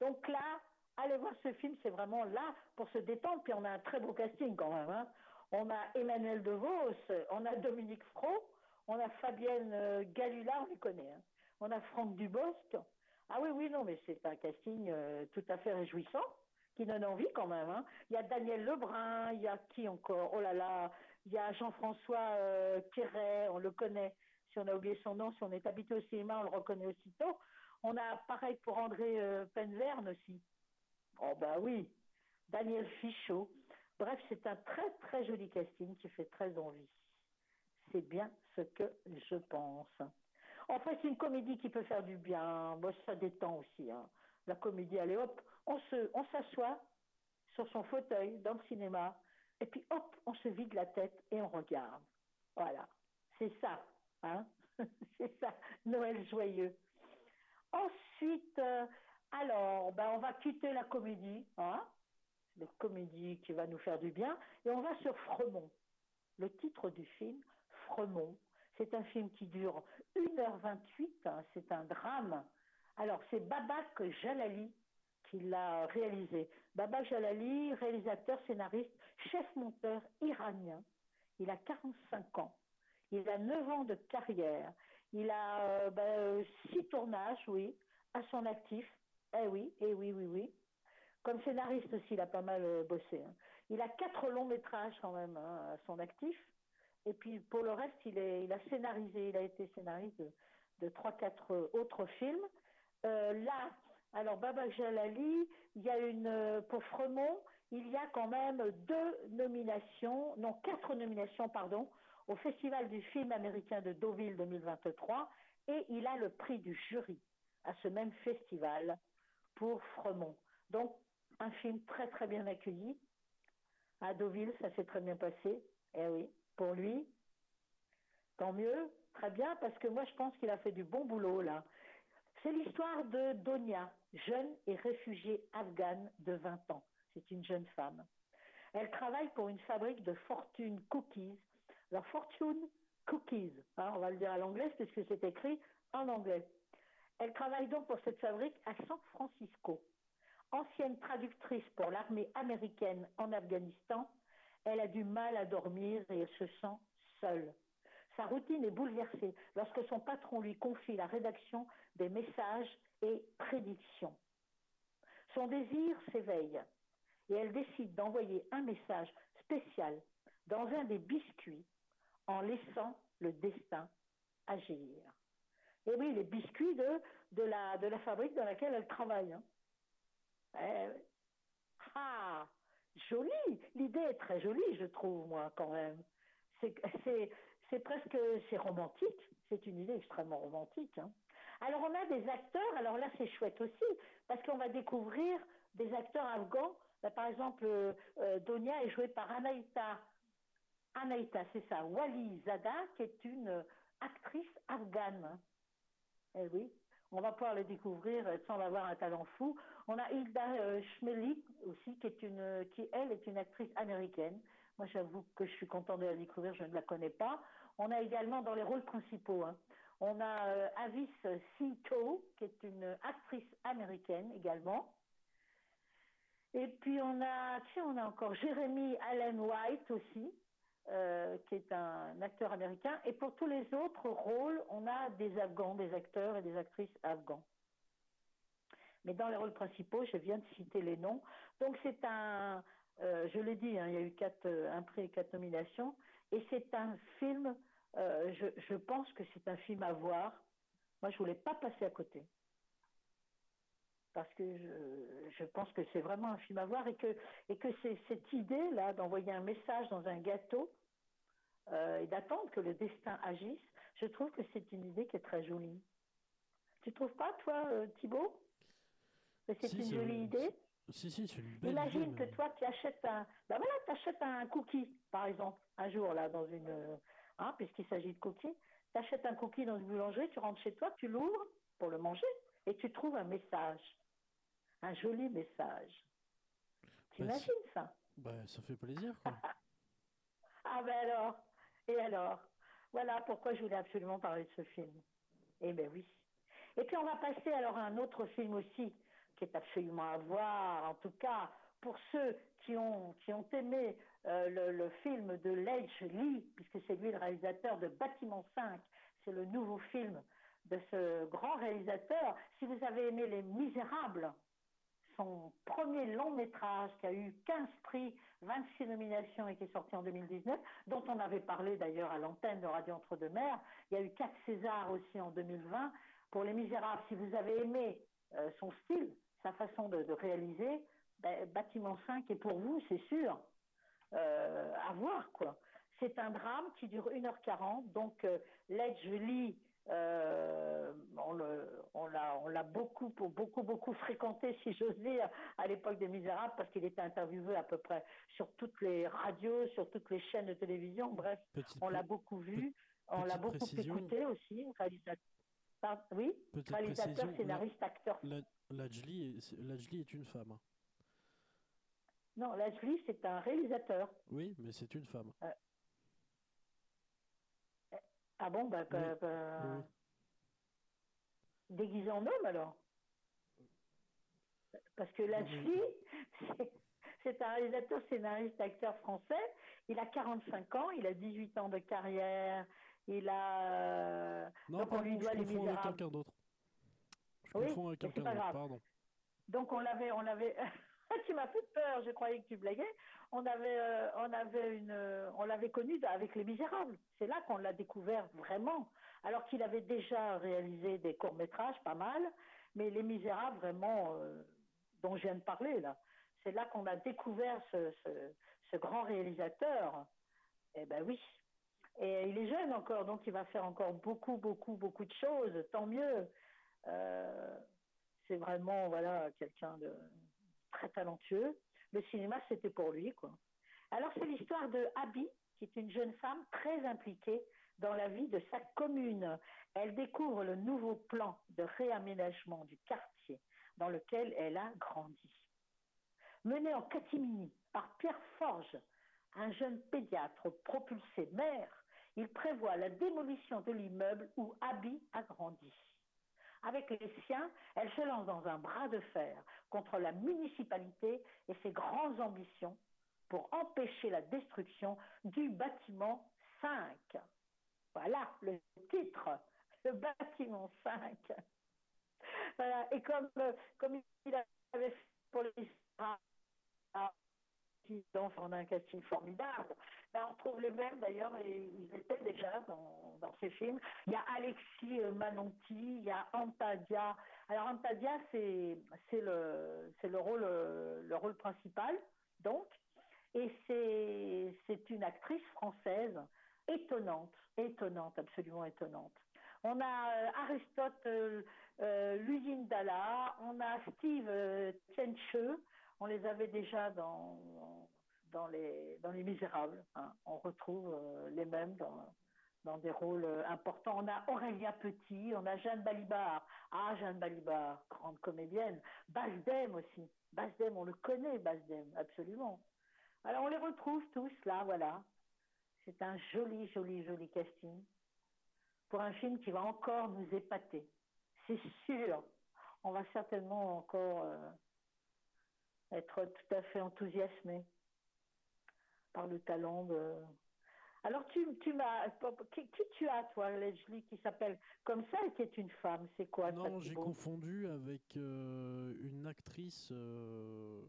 Donc là, allez voir ce film, c'est vraiment là pour se détendre. Puis on a un très beau casting quand même. Hein. On a Emmanuel DeVos, on a Dominique Fro, on a Fabienne euh, Galula, on les connaît. Hein. On a Franck Dubosc. Ah oui, oui, non, mais c'est un casting euh, tout à fait réjouissant qui donne envie quand même. Hein. Il y a Daniel Lebrun, il y a qui encore? Oh là là, il y a Jean-François euh, on le connaît. Si on a oublié son nom, si on est habitué au cinéma, on le reconnaît aussitôt. On a pareil pour André euh, Penverne aussi. Oh bah oui, Daniel Fichot. Bref, c'est un très très joli casting qui fait très envie. C'est bien ce que je pense. En fait, c'est une comédie qui peut faire du bien. Moi, ça détend aussi. Hein. La comédie, allez hop, on s'assoit sur son fauteuil dans le cinéma, et puis hop, on se vide la tête et on regarde. Voilà, c'est ça, hein c'est ça, Noël joyeux. Ensuite, euh, alors, ben, on va quitter la comédie, hein la comédie qui va nous faire du bien, et on va sur Fremont. Le titre du film, Fremont, c'est un film qui dure 1h28, hein, c'est un drame. Alors, c'est Babak Jalali qui l'a réalisé. Baba Jalali, réalisateur, scénariste, chef monteur iranien. Il a 45 ans. Il a 9 ans de carrière. Il a euh, ben, six tournages, oui, à son actif. Eh oui, eh oui, oui, oui. Comme scénariste aussi, il a pas mal euh, bossé. Hein. Il a quatre longs métrages quand même hein, à son actif. Et puis pour le reste, il, est, a scénarisé, il a été scénariste de trois, quatre autres films. Euh, là, alors, Baba Jalali, il y a une, euh, pour Fremont, il y a quand même deux nominations, non, quatre nominations, pardon, au Festival du film américain de Deauville 2023, et il a le prix du jury à ce même festival pour Fremont. Donc, un film très très bien accueilli. À Deauville, ça s'est très bien passé. Eh oui, pour lui, tant mieux, très bien, parce que moi je pense qu'il a fait du bon boulot là. C'est l'histoire de Donia, jeune et réfugiée afghane de 20 ans. C'est une jeune femme. Elle travaille pour une fabrique de fortune cookies. Alors, fortune cookies, hein, on va le dire à l'anglaise puisque c'est écrit en anglais. Elle travaille donc pour cette fabrique à San Francisco. Ancienne traductrice pour l'armée américaine en Afghanistan, elle a du mal à dormir et elle se sent seule. Sa routine est bouleversée lorsque son patron lui confie la rédaction des messages et prédictions. Son désir s'éveille et elle décide d'envoyer un message spécial dans un des biscuits en laissant le destin agir. Et oui, les biscuits de, la, fabrique dans laquelle elle travaille. hein. Eh ah, joli. L'idée est très jolie, je trouve, moi, quand même. C'est, c'est, presque, c'est romantique. C'est une idée extrêmement romantique. hein. Alors, on a des acteurs. Alors là, c'est chouette aussi, parce qu'on va découvrir des acteurs afghans. Bah, par exemple, euh, euh, Donia est jouée par Anaïta. Anaïta, c'est ça. Wali Zada, qui est une euh, actrice afghane. Eh oui, on va pouvoir le découvrir sans avoir un talent fou. On a Hilda euh, Schmelik aussi, qui est une, qui elle est une actrice américaine. Moi, j'avoue que je suis contente de la découvrir, je ne la connais pas. On a également dans les rôles principaux, hein, on a euh, Avis Sito, qui est une actrice américaine également. Et puis on a, tiens, on a encore Jeremy Allen White aussi, euh, qui est un acteur américain. Et pour tous les autres rôles, on a des Afghans, des acteurs et des actrices afghans. Mais dans les rôles principaux, je viens de citer les noms. Donc c'est un, euh, je l'ai dit, hein, il y a eu euh, un prix et quatre nominations. Et c'est un film, euh, je, je pense que c'est un film à voir. Moi, je voulais pas passer à côté. Parce que je, je pense que c'est vraiment un film à voir et que, et que c'est cette idée-là d'envoyer un message dans un gâteau euh, et d'attendre que le destin agisse, je trouve que c'est une idée qui est très jolie. Tu trouves pas, toi, euh, Thibault Que c'est Si, une jolie idée? Si, si, c'est une belle Imagine idée, que mais- toi, tu achètes un, ben voilà, tu achètes un cookie, par exemple, un jour, là, dans une, hein, puisqu'il s'agit de cookies, tu achètes un cookie dans une boulangerie, tu rentres chez toi, tu l'ouvres pour le manger, et tu trouves un message, un joli message. T'imagines ça? Bah, ça fait plaisir, quoi. Ah ben alors, et alors? Voilà pourquoi je voulais absolument parler de ce film. Eh ben oui. Et puis on va passer alors à un autre film aussi, qui est absolument à voir, en tout cas pour ceux qui ont, aimé euh, le, film de Ledge Lee, puisque c'est lui le réalisateur de Bâtiment 5, c'est le nouveau film de ce grand réalisateur. Si vous avez aimé Les Misérables, son premier long métrage qui a eu 15 prix, 26 nominations et qui est sorti en 2019, dont on avait parlé d'ailleurs à l'antenne de Radio Entre-deux-Mers. Il y a eu 4 Césars aussi en 2020. Pour Les Misérables, si vous avez aimé euh, son style, sa façon de réaliser, ben, Bâtiment 5 est pour vous, c'est sûr, euh, à voir quoi. C'est un drame qui dure 1h40, donc euh, Ledge Lee, euh, on le- on l'a on l'a beaucoup, beaucoup, beaucoup fréquenté, si j'ose dire, à l'époque des Misérables, parce qu'il était interviewé à peu près sur toutes les radios, sur toutes les chaînes de télévision, bref, Petite on l'a beaucoup vu, on l'a beaucoup précision. écouté aussi, réalisateur. Oui, Petite réalisateur, précision, scénariste, acteur. La, Lajli est, une femme. Non, Ledge Lee, c'est un réalisateur. Oui, mais c'est une femme. Ah bon, bah, bah, Oui, bah, oui, déguisé en homme alors? Parce que Lashley, c'est- c'est un réalisateur, scénariste, acteur français. Il a 45 ans, il a 18 ans de carrière, il a. euh, Non, donc on lui doit je les confonds avec quelqu'un d'autre. Je Oui, confonds avec quelqu'un d'autre, pardon. Donc on l'avait, on l'avait. Tu m'as fait peur, je croyais que tu blaguais. On avait, euh, on avait une, euh, on l'avait connu avec Les Misérables. C'est là qu'on l'a découvert vraiment. Alors qu'il avait déjà réalisé des courts métrages, pas mal, mais Les Misérables vraiment, euh, dont je viens de parler là, c'est là qu'on a découvert ce, ce- grand réalisateur. Eh ben oui. Et il est jeune encore, donc il va faire encore beaucoup, beaucoup, beaucoup de choses. Tant mieux. C'est vraiment voilà quelqu'un de très talentueux. Le cinéma, c'était pour lui, quoi. Alors, c'est l'histoire de Abby, qui est une jeune femme très impliquée dans la vie de sa commune. Elle découvre le nouveau plan de réaménagement du quartier dans lequel elle a grandi. menée en catimini par Pierre Forge, un jeune pédiatre propulsé maire, il prévoit la démolition de l'immeuble où Abby a grandi. Avec les siens, elle se lance dans un bras de fer contre la municipalité et ses grandes ambitions pour empêcher la destruction du bâtiment 5. Voilà le titre, le bâtiment 5. Voilà. Et comme, euh, comme il avait fait pour les on a un casting formidable. Ben, on trouve les mêmes d'ailleurs, ils étaient déjà dans, ces films. Il y a Alexis euh, Manonti, il y a Antadia. Alors Antadia, c'est le, le, rôle, euh, le rôle principal, donc. Et c'est une actrice française étonnante, étonnante, absolument étonnante. On a euh, Aristote euh, Dalla, on a Steve euh, on les avait déjà dans, les Misérables. Hein. On retrouve euh, les mêmes dans, dans des rôles euh, importants. On a Aurélia Petit, on a Jeanne Balibar. Ah, Jeanne Balibar, grande comédienne. Basdem aussi. Basdem, on le connaît, Basdem, absolument. Alors on les retrouve tous là, voilà. C'est un joli, joli, joli casting pour un film qui va encore nous épater c'est sûr, on va certainement encore euh, être tout à fait enthousiasmé par le talent de. Alors tu, tu m'as qui, tu as toi Leslie qui s'appelle comme ça et qui est une femme? C'est quoi Non j'ai confondu avec euh, une actrice euh,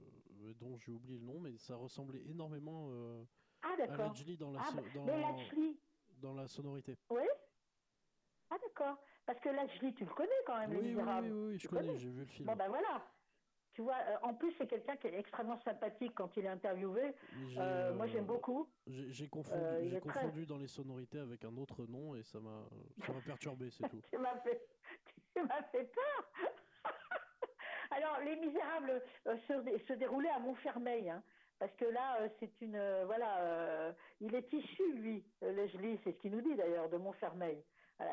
dont j'ai oublié le nom mais ça ressemblait énormément ah, à Leslie dans la ah, dans, dans la sonorité. Oui? Ah d'accord. Parce que là, tu le connais quand même, oui, Les Oui, oui, oui, je connais, j'ai vu le film. Bon, ben voilà. Tu vois, euh, en plus, c'est quelqu'un qui est extrêmement sympathique quand il est interviewé. Euh, moi, j'aime beaucoup. J'ai confondu, euh, confondu dans les sonorités avec un autre nom et ça m'a perturbé, c'est tout. tu m'as fait, fait peur. Alors, Les Misérables se, se, déroulaient à Montfermeil. Hein, parce que là, c'est une. voilà, il est issu, lui, Leslie, c'est ce qu'il nous dit d'ailleurs, de Montfermeil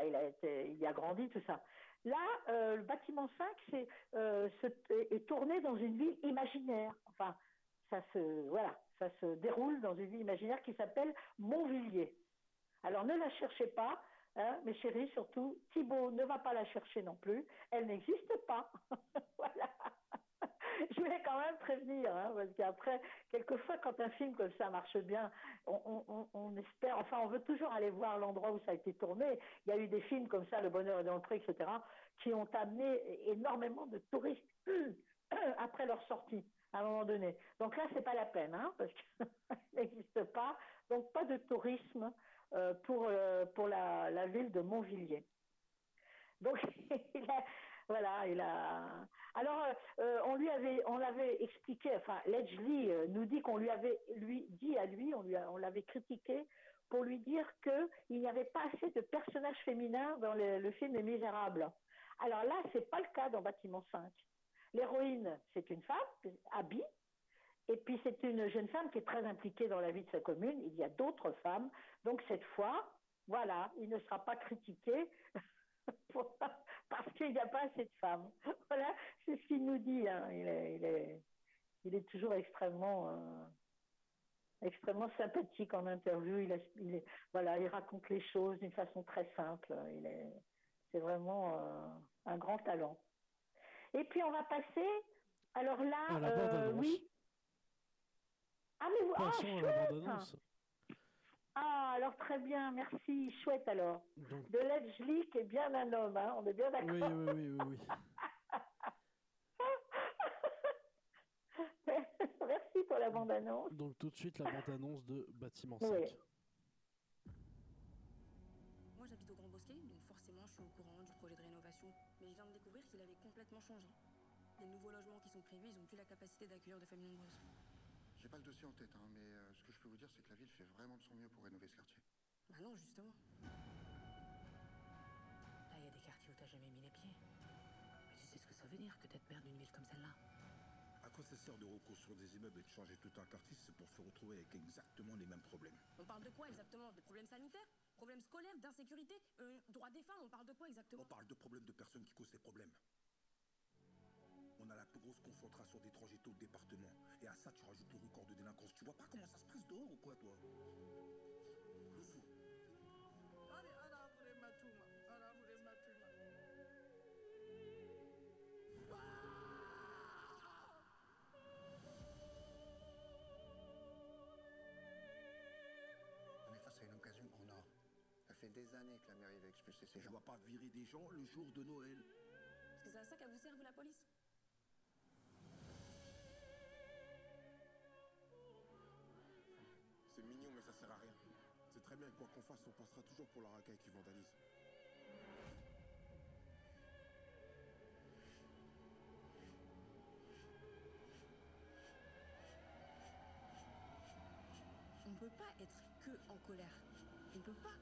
il a été, il a grandi, tout ça. Là, euh, le bâtiment 5 c'est, euh, est tourné dans une ville imaginaire. Enfin, ça se, voilà, ça se déroule dans une ville imaginaire qui s'appelle Montvilliers. Alors ne la cherchez pas, hein, mes chéris, surtout. Thibault ne va pas la chercher non plus. Elle n'existe pas. voilà. je voulais quand même prévenir, hein, parce qu'après, quelquefois, quand un film comme ça marche bien, on, espère, enfin, on veut toujours aller voir l'endroit où ça a été tourné. Il y a eu des films comme ça, Le Bonheur est dans le pré, etc., qui ont amené énormément de touristes après leur sortie, à un moment donné. Donc là, c'est pas la peine, hein, parce qu'il n'existe pas. Donc, pas de tourisme euh, pour, euh, pour la, la ville de Montvilliers. Donc, il a, voilà, il a. Alors, euh, euh, on lui avait, expliqué. Enfin, Ledgely euh, nous dit qu'on lui avait, dit à lui, on lui, l'avait critiqué pour lui dire que il n'y avait pas assez de personnages féminins dans le, film Les Misérables. Alors là, c'est pas le cas dans Bâtiment 5. L'héroïne, c'est une femme, Abby, et puis c'est une jeune femme qui est très impliquée dans la vie de sa commune. Il y a d'autres femmes. Donc cette fois, voilà, il ne sera pas critiqué parce qu'il n'y a pas assez de femmes. Voilà, c'est ce qu'il nous dit. Hein. Il, est, il, est, il, est, toujours extrêmement, euh, extrêmement sympathique en interview. Il, il voilà, il raconte les choses d'une façon très simple. Il est, c'est vraiment euh, un grand talent. Et puis on va passer. Alors là, euh, oui. Ah mais vous, ah, ah, alors très bien, merci, chouette alors. De Ledgely qui est bien un homme, hein, on est bien d'accord. Oui, oui, oui, oui. oui. merci pour la bande-annonce. Donc tout de suite la bande-annonce de Bâtiment 5. Moi j'habite au Grand Bosquet, donc forcément je suis au courant du projet de rénovation. Mais je viens de découvrir qu'il avait complètement changé. Les nouveaux logements qui sont prévus, ils n'ont plus la capacité d'accueillir de familles nombreuses. J'ai pas le dossier en tête, hein, mais euh, ce que je peux vous dire, c'est que la ville fait vraiment de son mieux pour rénover ce quartier. Bah non, justement. Là, il y a des quartiers où t'as jamais mis les pieds. Mais tu sais ce que ça veut dire que d'être maire d'une ville comme celle-là À quoi ça sert de reconstruire des immeubles et de changer tout un quartier C'est pour se retrouver avec exactement les mêmes problèmes? On parle de quoi exactement? Des problèmes sanitaires? Problèmes scolaires? D'insécurité? Euh, Droits des femmes On parle de quoi exactement? On parle de problèmes de personnes qui causent les problèmes. Grosse confiance infiltration d'étrangers au département. Et à ça, tu rajoutes le record de délinquance. Tu vois pas comment ça se passe dehors ou quoi, toi? Le fou. Allez, arabure matuma, arabure matuma. On est face à une occasion en or. Ça fait des années que la mairie va expulser ces Je dois pas virer des gens le jour de Noël. C'est à ça qu'elle vous serve la police? Quoi qu'on fasse, on passera toujours pour la racaille qui vandalise. On ne peut pas être que en colère. On ne peut pas.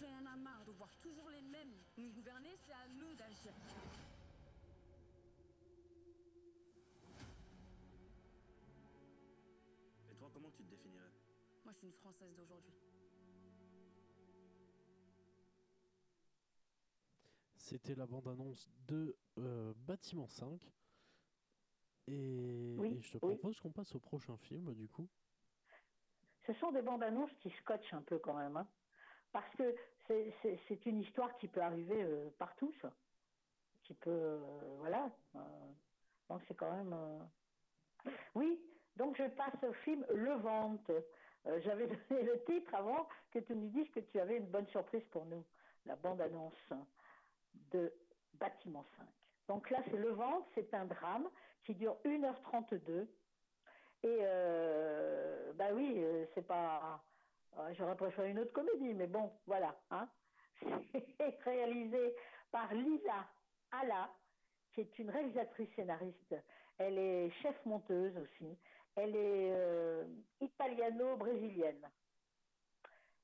J'en ai marre de voir toujours les mêmes nous gouverner, c'est à nous d'agir. Et toi, comment tu te définirais? Moi, je suis une Française d'aujourd'hui. C'était la bande-annonce de euh, Bâtiment 5. Et, Oui, et je te oui. propose qu'on passe au prochain film, du coup. Ce sont des bandes annonces qui scotchent un peu quand même. hein. Parce que c'est- une histoire qui peut arriver euh, partout, ça. Qui peut. euh, voilà. donc c'est quand même. Oui, donc je passe au film Le Vente. Euh, J'avais donné le titre avant que tu nous dises que tu avais une bonne surprise pour nous. La bande-annonce de Bâtiment 5. Donc là, c'est Le Vente, c'est un drame qui dure 1h32. Et euh, bah oui, euh, c'est pas. euh, J'aurais préféré une autre comédie, mais bon, voilà. Hein. C'est réalisé par Lisa Alla, qui est une réalisatrice scénariste. Elle est chef monteuse aussi. Elle est euh, italiano-brésilienne.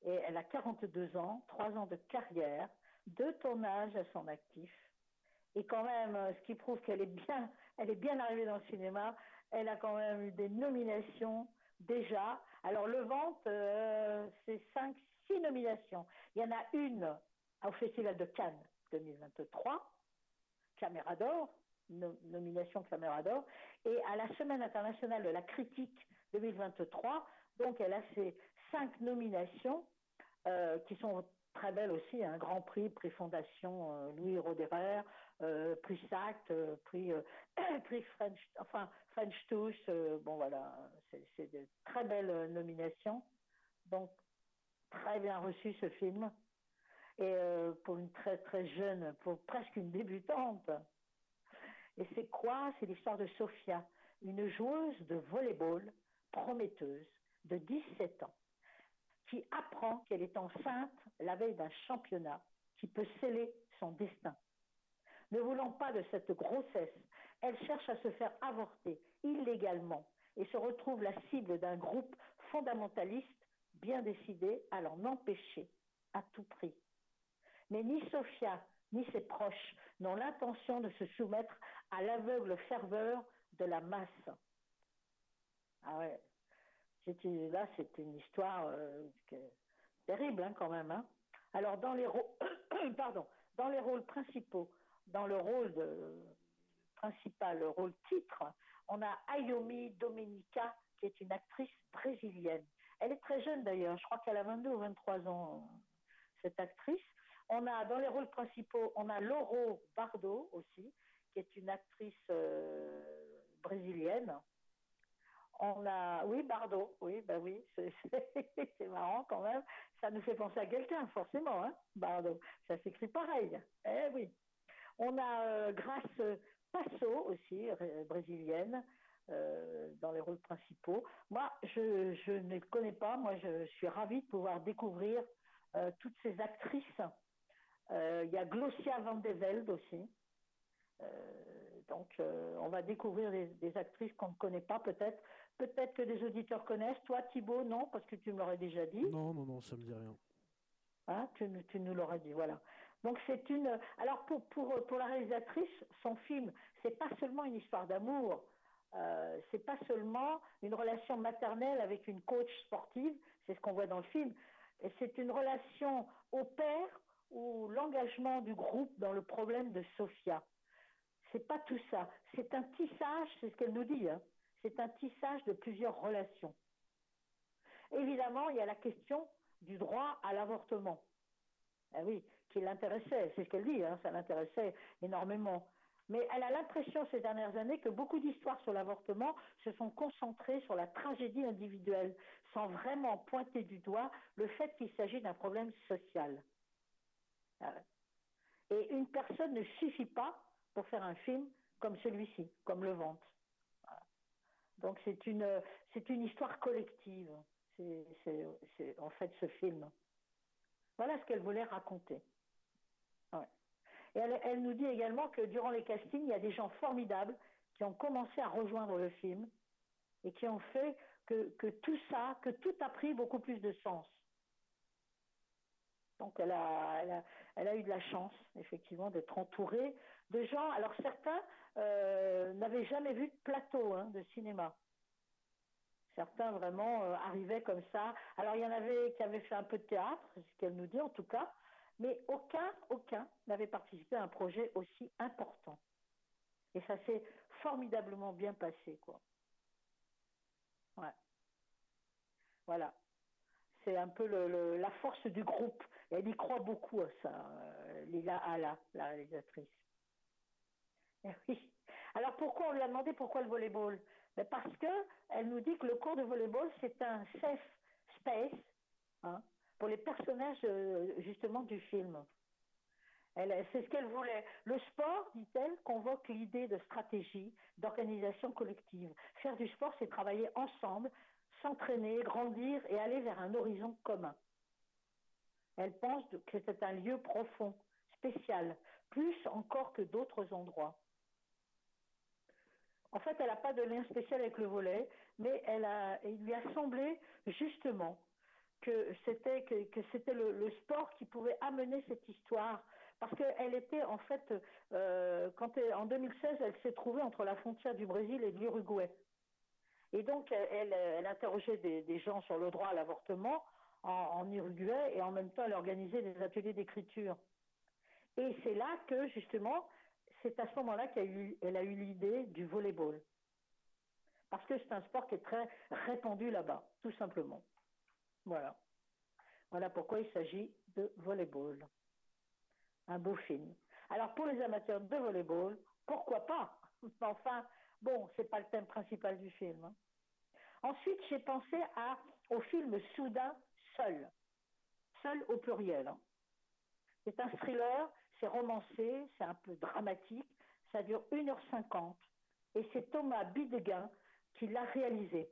Et elle a 42 ans, 3 ans de carrière, deux tournages à son actif. Et quand même, euh, ce qui prouve qu'elle est bien, elle est bien arrivée dans le cinéma, elle a quand même eu des nominations déjà. Alors le Vente, euh, c'est 5, 6 nominations. Il y en a une au Festival de Cannes 2023, Caméra d'Or, no- nomination Caméra d'Or, et à la Semaine internationale de la critique 2023. Donc elle a ces cinq nominations euh, qui sont très belles aussi, un grand prix, prix Fondation euh, Louis Roderer, euh, prix SACT, euh, prix, prix French, enfin French Touch, bon voilà, c'est de très belles nominations. Donc très bien reçu ce film. Et pour une très très jeune, pour presque une débutante. Et c'est quoi? C'est l'histoire de Sophia, une joueuse de volleyball prometteuse de 17 ans, qui apprend qu'elle est enceinte la veille d'un championnat qui peut sceller son destin. Ne voulant pas de cette grossesse, elle cherche à se faire avorter illégalement et se retrouve la cible d'un groupe fondamentaliste bien décidé à l'en empêcher à tout prix. Mais ni Sophia ni ses proches n'ont l'intention de se soumettre à l'aveugle ferveur de la masse. Ah. C'était- Là, c'est une histoire euh, terrible hein, quand même. hein. Alors, dans les, rôles principaux, dans le rôle principal, le rôle titre, on a Ayomi Domenica, qui est une actrice brésilienne. Elle est très jeune d'ailleurs, je crois qu'elle a 22 ou 23 ans, cette actrice. On a dans les rôles principaux, on a Loro Bardo aussi, qui est une actrice euh, brésilienne. On a, oui, Bardo, oui, ben oui, c'est marrant quand même. Ça nous fait penser à quelqu'un, forcément, hein, Bardo. Ça s'écrit pareil. Eh oui. On a euh, Grace Passo aussi, ré- brésilienne, euh, dans les rôles principaux. Moi, je, je ne connais pas. Moi, je suis ravie de pouvoir découvrir euh, toutes ces actrices. Il y a Glosia Van de Velde aussi. Donc, on va découvrir des actrices qu'on ne connaît pas, peut-être. Peut-être que des auditeurs connaissent. Toi, Thibaut, non, parce que tu me l'aurais déjà dit. Non, non, non, ça me dit rien. Hein, tu, nous- tu nous l'aurais dit, voilà. Donc c'est une. Alors pour, pour, pour la réalisatrice, son film, c'est pas seulement une histoire d'amour, euh, c'est pas seulement une relation maternelle avec une coach sportive, c'est ce qu'on voit dans le film, et c'est une relation au père ou l'engagement du groupe dans le problème de Sophia. c'est pas tout ça. C'est un tissage, c'est ce qu'elle nous dit. Hein. C'est un tissage de plusieurs relations. Évidemment, il y a la question du droit à l'avortement. Ah oui, qui l'intéressait, c'est ce qu'elle dit, hein, ça l'intéressait énormément. Mais elle a l'impression ces dernières années que beaucoup d'histoires sur l'avortement se sont concentrées sur la tragédie individuelle, sans vraiment pointer du doigt le fait qu'il s'agit d'un problème social. Ah Et une personne ne suffit pas pour faire un film comme celui-ci, comme Le Ventre. Donc c'est une, c'est une histoire collective, c'est en fait ce film. Voilà ce qu'elle voulait raconter. Et elle, nous dit également que durant les castings, il y a des gens formidables qui ont commencé à rejoindre le film et qui ont fait que, que tout ça, que tout a pris beaucoup plus de sens. Donc elle a, elle a, elle a eu de la chance, effectivement, d'être entourée de gens. Alors certains euh, n'avaient jamais vu de plateau hein, de cinéma. Certains vraiment euh, arrivaient comme ça. Alors il y en avait qui avaient fait un peu de théâtre, c'est ce qu'elle nous dit en tout cas, mais aucun, aucun n'avait participé à un projet aussi important. Et ça s'est formidablement bien passé, quoi. Ouais. Voilà. C'est un peu le, la force du groupe. Elle y croit beaucoup à ça, euh, Lila Ala, la réalisatrice. Eh oui. Alors pourquoi on lui a demandé pourquoi le volleyball? Ben Parce que elle nous dit que le cours de volleyball, c'est un safe space, hein, pour les personnages euh, justement du film. C'est ce qu'elle voulait. Le sport, dit-elle, convoque l'idée de stratégie, d'organisation collective. Faire du sport, c'est travailler ensemble, s'entraîner, grandir et aller vers un horizon commun. Elle pense que c'est un lieu profond, spécial, plus encore que d'autres endroits. En fait, elle n'a pas de lien spécial avec le volet, mais elle a, il lui a semblé justement que c'était que, c'était le, sport qui pouvait amener cette histoire. Parce qu'elle était en fait euh, quand en 2016 elle s'est trouvée entre la frontière du Brésil et de l'Uruguay. Et donc elle, elle, interrogeait des, gens sur le droit à l'avortement en, en, Uruguay et en même temps elle organisait des ateliers d'écriture. Et c'est là que justement c'est à ce moment-là qu'elle a eu l'idée du volleyball parce que c'est un sport qui est très répandu là-bas tout simplement voilà. Voilà pourquoi il s'agit de volleyball. Un beau film. Alors pour les amateurs de volleyball, pourquoi pas? Enfin, bon, c'est pas le thème principal du film. Hein. Ensuite, j'ai pensé à, au film Soudain Seul. Seul au pluriel. Hein. C'est un thriller, c'est romancé, c'est un peu dramatique, ça dure 1h50. Et c'est Thomas Bidegain qui l'a réalisé.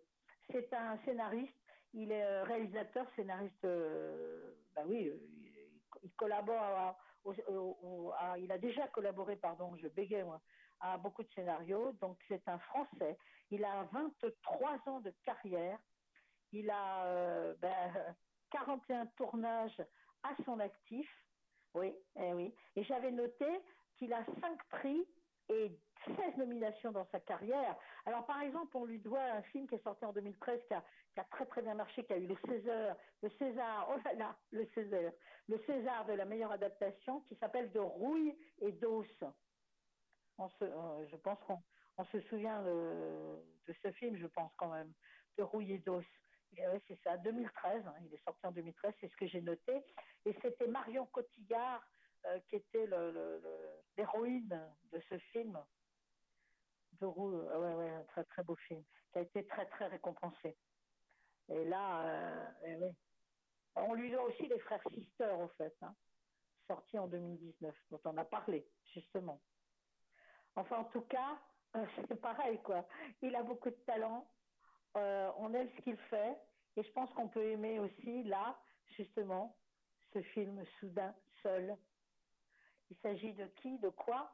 C'est un scénariste il est euh, réalisateur, scénariste. Euh, bah oui, euh, il, collabore. il a déjà collaboré, pardon, je bégaye moi, à beaucoup de scénarios. Donc c'est un Français. Il a 23 ans de carrière. Il a 41 ben, tournages à son actif. Oui, eh oui. Et j'avais noté qu'il a 5 prix et 16 nominations dans sa carrière. Alors, par exemple, on lui doit un film qui est sorti en 2013, qui a, très très bien marché, qui a eu le César, le César, oh là là, le César, le César de la meilleure adaptation, qui s'appelle De rouille et d'os. Euh, je pense qu'on se souvient de, ce film, je pense quand même, De rouille et d'os. C'est ça, 2013, hein, il est sorti en 2013, c'est ce que j'ai noté. Et c'était Marion Cotillard euh, qui était l'héroïne de ce film. De Roux, euh, ouais, ouais, un très très beau film, qui a été très très récompensé. Et là, euh, eh on lui doit aussi les frères Sister, en fait, hein, sorti en 2019, dont on a parlé, justement. Enfin, en tout cas, c'est pareil, quoi. Il a beaucoup de talent, on aime ce qu'il fait, et je pense qu'on peut aimer aussi, là, justement, ce film Soudain, seul, il s'agit de qui, de quoi?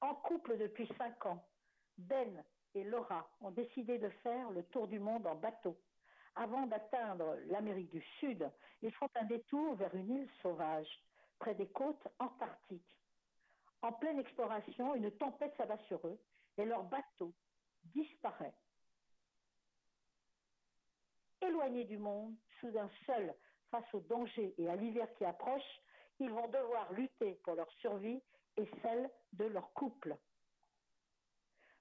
En couple depuis cinq ans, Ben et Laura ont décidé de faire le tour du monde en bateau. Avant d'atteindre l'Amérique du Sud, ils font un détour vers une île sauvage, près des côtes antarctiques. En pleine exploration, une tempête s'abat sur eux et leur bateau disparaît. Éloignés du monde, soudain seuls face au danger et à l'hiver qui approche, ils vont devoir lutter pour leur survie et celle de leur couple.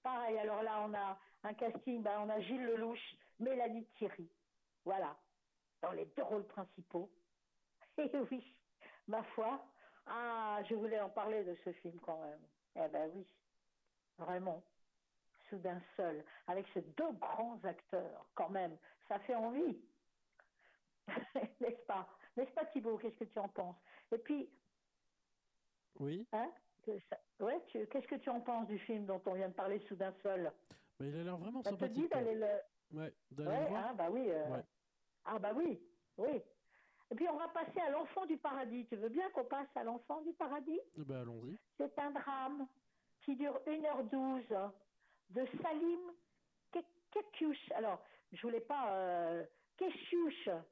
Pareil, alors là, on a un casting, ben, on a Gilles Lelouch, Mélanie Thierry. Voilà, dans les deux rôles principaux. Et oui, ma foi, ah, je voulais en parler de ce film quand même. Eh ben oui, vraiment. Soudain seul, avec ces deux grands acteurs, quand même, ça fait envie. N'est-ce pas? N'est-ce pas Thibaut Qu'est-ce que tu en penses? Et puis, Oui. hein Ouais, tu- qu'est-ce que tu en penses du film dont on vient de parler, Soudain seul? Mais il a l'air vraiment Ça te dit sympathique. d'aller le, Ouais, d'aller Ouais, le voir. ah bah oui. euh, Ouais. Ah bah oui, oui. Et puis on va passer à l'enfant du paradis. Tu veux bien qu'on passe à l'enfant du paradis? Eh ben, allons-y. C'est un drame qui dure 1h12 de Salim Ke- Kekiouche. Alors, je voulais pas... Euh.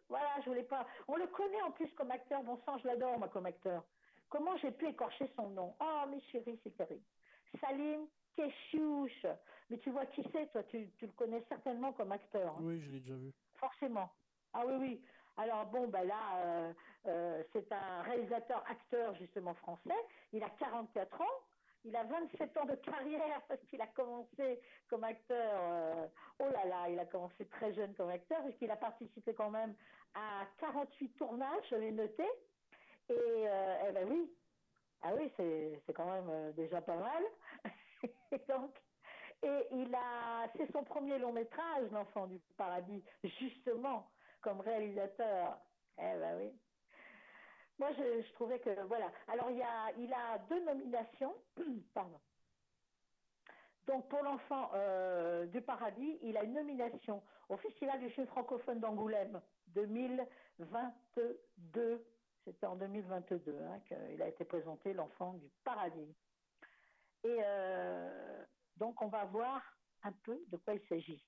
Voilà, je voulais pas... On le connaît en plus comme acteur. Bon sang, je l'adore, moi, comme acteur. Comment j'ai pu écorcher son nom? Oh, mes chéris, c'est terrible. Salim Keshiouche. Mais tu vois qui c'est, toi? Tu, tu le connais certainement comme acteur. hein. Oui, je l'ai déjà vu. Forcément. Ah oui, oui. Alors bon, ben là, euh, euh, c'est un réalisateur-acteur justement français. Il a 44 ans. Il a 27 ans de carrière parce qu'il a commencé comme acteur. euh, oh là là, il a commencé très jeune comme acteur puisqu'il a participé quand même à 48 tournages, je l'ai noté. Et euh, eh ben oui, ah oui, c'est quand même euh, déjà pas mal. et donc, et il a, c'est son premier long métrage, L'Enfant du Paradis, justement, comme réalisateur. Eh ben oui. Moi, je, trouvais que, voilà. Alors, il, y a, il a deux nominations. Pardon. Donc, pour L'Enfant euh, du Paradis, il a une nomination au Festival du film francophone d'Angoulême 2022. C'était en 2022 hein, qu'il a été présenté, L'Enfant du Paradis. Et euh, donc, on va voir un peu de quoi il s'agit,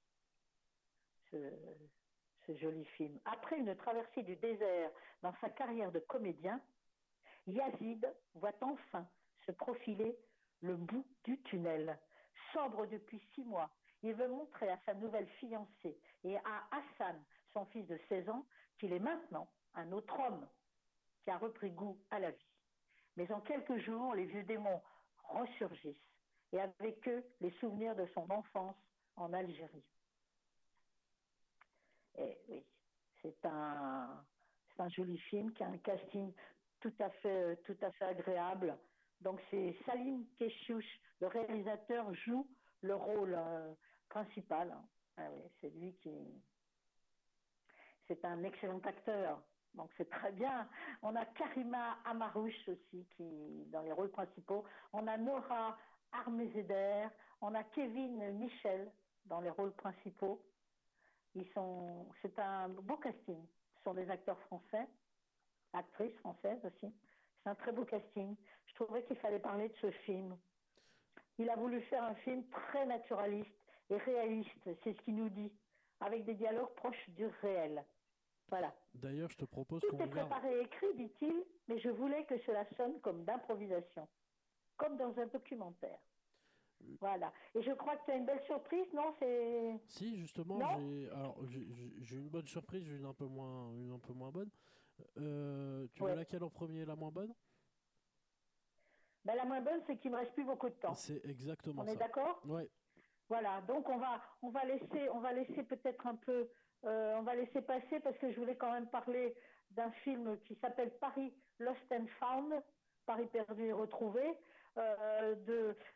joli film. Après une traversée du désert dans sa carrière de comédien, Yazid voit enfin se profiler le bout du tunnel. Sobre depuis six mois, il veut montrer à sa nouvelle fiancée et à Hassan, son fils de 16 ans, qu'il est maintenant un autre homme qui a repris goût à la vie. Mais en quelques jours, les vieux démons ressurgissent et avec eux les souvenirs de son enfance en Algérie. Et oui, c'est un, un joli film qui a un casting tout à fait, tout à fait agréable. Donc c'est Salim Keshiouche, le réalisateur, joue le rôle euh, principal. Ah oui, c'est lui qui. C'est un excellent acteur. Donc c'est très bien. On a Karima Amarouche aussi qui dans les rôles principaux. On a Nora Armezeder. On a Kevin Michel dans les rôles principaux. Ils sont. C'est un beau casting. Ce sont des acteurs français, actrices françaises aussi. C'est un très beau casting. Je trouvais qu'il fallait parler de ce film. Il a voulu faire un film très naturaliste et réaliste, c'est ce qu'il nous dit, avec des dialogues proches du réel. Voilà. D'ailleurs, je te propose Tout qu'on est regarde. préparé et écrit, dit-il, mais je voulais que cela sonne comme d'improvisation, comme dans un documentaire. Voilà. Et je crois que tu as une belle surprise, non C'est Si, justement, j'ai alors une bonne surprise, j'ai une un peu moins, une un peu moins bonne. Euh, tu Ouais. veux laquelle en premier, la moins bonne? Ben, la moins bonne, c'est qu'il me reste plus beaucoup de temps. C'est exactement On ça. est d'accord? Ouais. Voilà, donc on va, on va laisser, on va laisser peut-être un peu, euh, on va laisser passer parce que je voulais quand même parler d'un film qui s'appelle Paris Lost and Found, Paris perdu et retrouvé. Euh,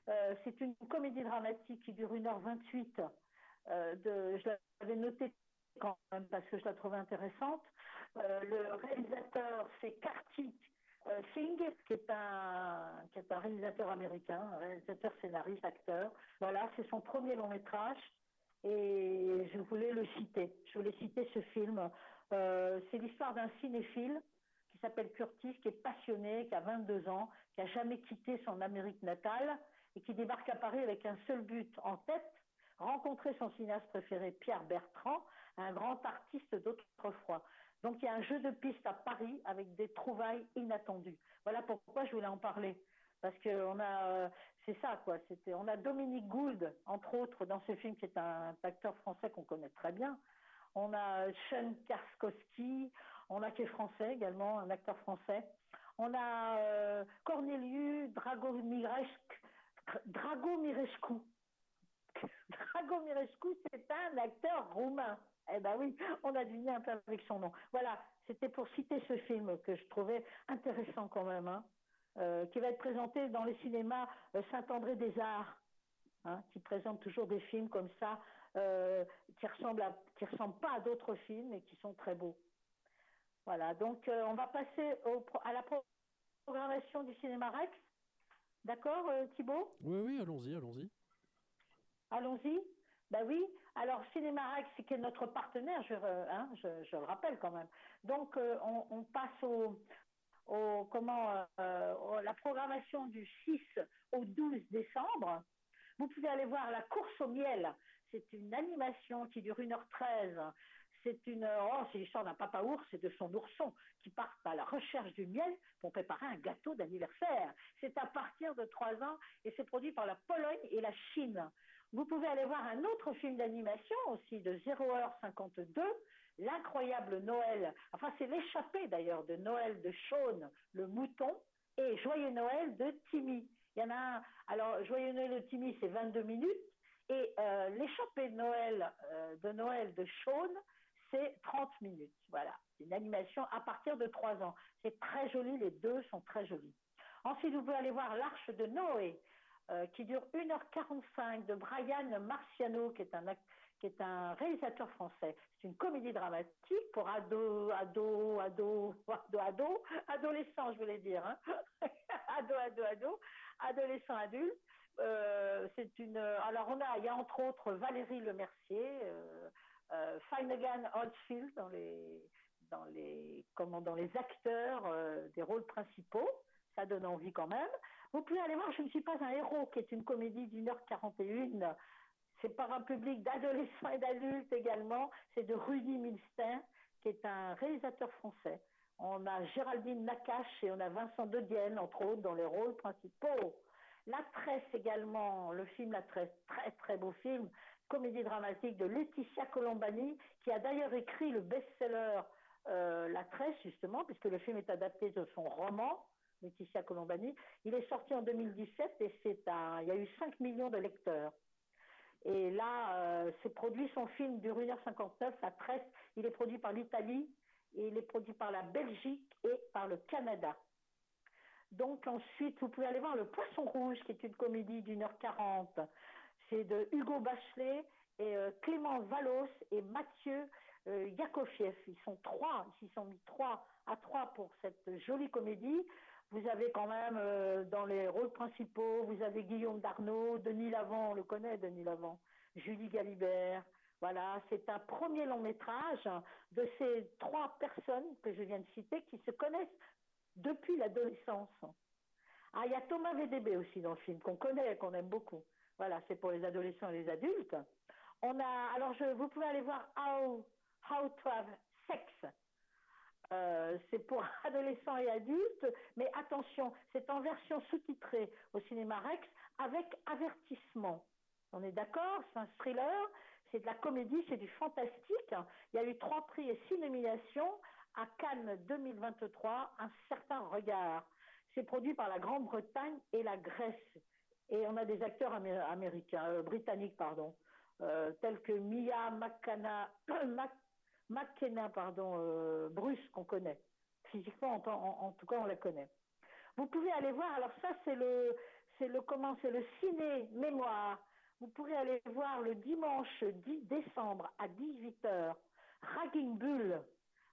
euh, c'est une comédie dramatique qui dure 1h28. Euh, de, je l'avais noté quand même parce que je la trouvais intéressante. Le réalisateur, c'est Kartik Singh, qui est, un, qui est un réalisateur américain, réalisateur, scénariste, acteur. Voilà, c'est son premier long métrage et je voulais le citer. Je voulais citer ce film. C'est l'histoire d'un cinéphile s'appelle Curtis, qui est passionné, qui a 22 ans, qui a jamais quitté son Amérique natale et qui débarque à Paris avec un seul but en tête, rencontrer son cinéaste préféré, Pierre Bertrand, un grand artiste d'autrefois. Donc il y a un jeu de piste à Paris avec des trouvailles inattendues. Voilà pourquoi je voulais en parler. Parce que on a, euh, c'est ça quoi. C'était, on a Dominique Gould entre autres dans ce film qui est un, acteur français qu'on connaît très bien. On a Sean Karskowski, on a est français également, un acteur français. On a euh, Corneliu Dragomirescu, Dragomirescu, Drago Mirescu, c'est un acteur roumain. Eh ben oui, on a deviné un peu avec son nom. Voilà, c'était pour citer ce film que je trouvais intéressant quand même, hein, euh, qui va être présenté dans les cinémas euh, Saint-André des Arts, hein, qui présente toujours des films comme ça, euh, qui ressemblent à, qui ressemblent pas à d'autres films et qui sont très beaux. Voilà, donc euh, on va passer au, à la programmation du cinéma Rex. D'accord, euh, Thibault? Oui, oui, allons-y, allons-y. Allons-y. Ben oui. Alors, Cinéma Rex, qui est notre partenaire, je, euh, hein, je, je le rappelle quand même. Donc, euh, on, on passe au, au comment, la programmation du 6 au 12 décembre. Vous pouvez aller voir La course au miel. C'est une animation qui dure 1h13. C'est une, oh, c'est l'histoire d'un papa ours et de son ourson qui partent à la recherche du miel pour préparer un gâteau d'anniversaire. C'est à partir de 3 ans et c'est produit par la Pologne et la Chine. Vous pouvez aller voir un autre film d'animation aussi de 0h52, L'incroyable Noël. Enfin, c'est l'échappée d'ailleurs de Noël de Sean, le mouton, et Joyeux Noël de Timmy. Il y en a un. Alors, Joyeux Noël de Timmy, c'est 22 minutes. Et euh, l'échappée de Noël euh, de Noël de Sean, c'est 30 minutes. Voilà. Une animation à partir de 3 ans. C'est très joli, les deux sont très jolis. Ensuite, vous pouvez aller voir L'Arche de Noé, euh, qui dure 1h45 de Brian Marciano, qui est un, qui est un réalisateur français. C'est une comédie dramatique pour ados, ados, ados, ados, ados, adolescents, je voulais dire. Hein. ados, ados, ados, adolescents, adultes. Euh, c'est une. Alors on a, il y a entre autres Valérie Lemercier, euh, euh, Finnegan Oldfield dans les dans les comment dans les acteurs euh, des rôles principaux. Ça donne envie quand même. Vous pouvez aller voir Je ne suis pas un héros, qui est une comédie d'une heure 41. C'est par un public d'adolescents et d'adultes également. C'est de Rudy Milstein, qui est un réalisateur français. On a Géraldine Nakache et on a Vincent De Dienne, entre autres, dans les rôles principaux. La Tresse également, le film La Tresse, très très beau film, comédie dramatique de Laetitia Colombani, qui a d'ailleurs écrit le best-seller euh, La Tresse, justement, puisque le film est adapté de son roman, Laetitia Colombani. Il est sorti en 2017 et un, il y a eu 5 millions de lecteurs. Et là, euh, produit, son film dure 1h59, La Tresse, il est produit par l'Italie, il est produit par la Belgique et par le Canada. Donc ensuite, vous pouvez aller voir Le Poisson Rouge, qui est une comédie d'une heure quarante. C'est de Hugo Bachelet et euh, Clément Valos et Mathieu euh. Ils sont trois, ils s'y sont mis trois à trois pour cette jolie comédie. Vous avez quand même euh, dans les rôles principaux, vous avez Guillaume Darnaud, Denis Lavant, on le connaît Denis Lavant, Julie Galibert. Voilà, c'est un premier long métrage de ces trois personnes que je viens de citer qui se connaissent depuis l'adolescence. Ah, il y a Thomas VDB aussi dans le film, qu'on connaît, qu'on aime beaucoup. Voilà, c'est pour les adolescents et les adultes. On a, alors vous pouvez aller voir How, How to Have Sex. Euh, c'est pour adolescents et adultes, mais attention, c'est en version sous-titrée au cinéma Rex avec avertissement. On est d'accord C'est un thriller, c'est de la comédie, c'est du fantastique. Il y a eu trois prix et six nominations à Cannes 2023, Un certain regard. C'est produit par la Grande-Bretagne et la Grèce. Et on a des acteurs amé- américains, euh, britanniques, pardon, euh, tels que Mia McKenna, pardon, euh, Bruce, qu'on connaît. Physiquement, en, tout cas, on la connaît. Vous pouvez aller voir, alors ça, c'est le, c'est le, comment, c'est le ciné mémoire. Vous pourrez aller voir le dimanche 10 décembre à 18h, Ragging Bull.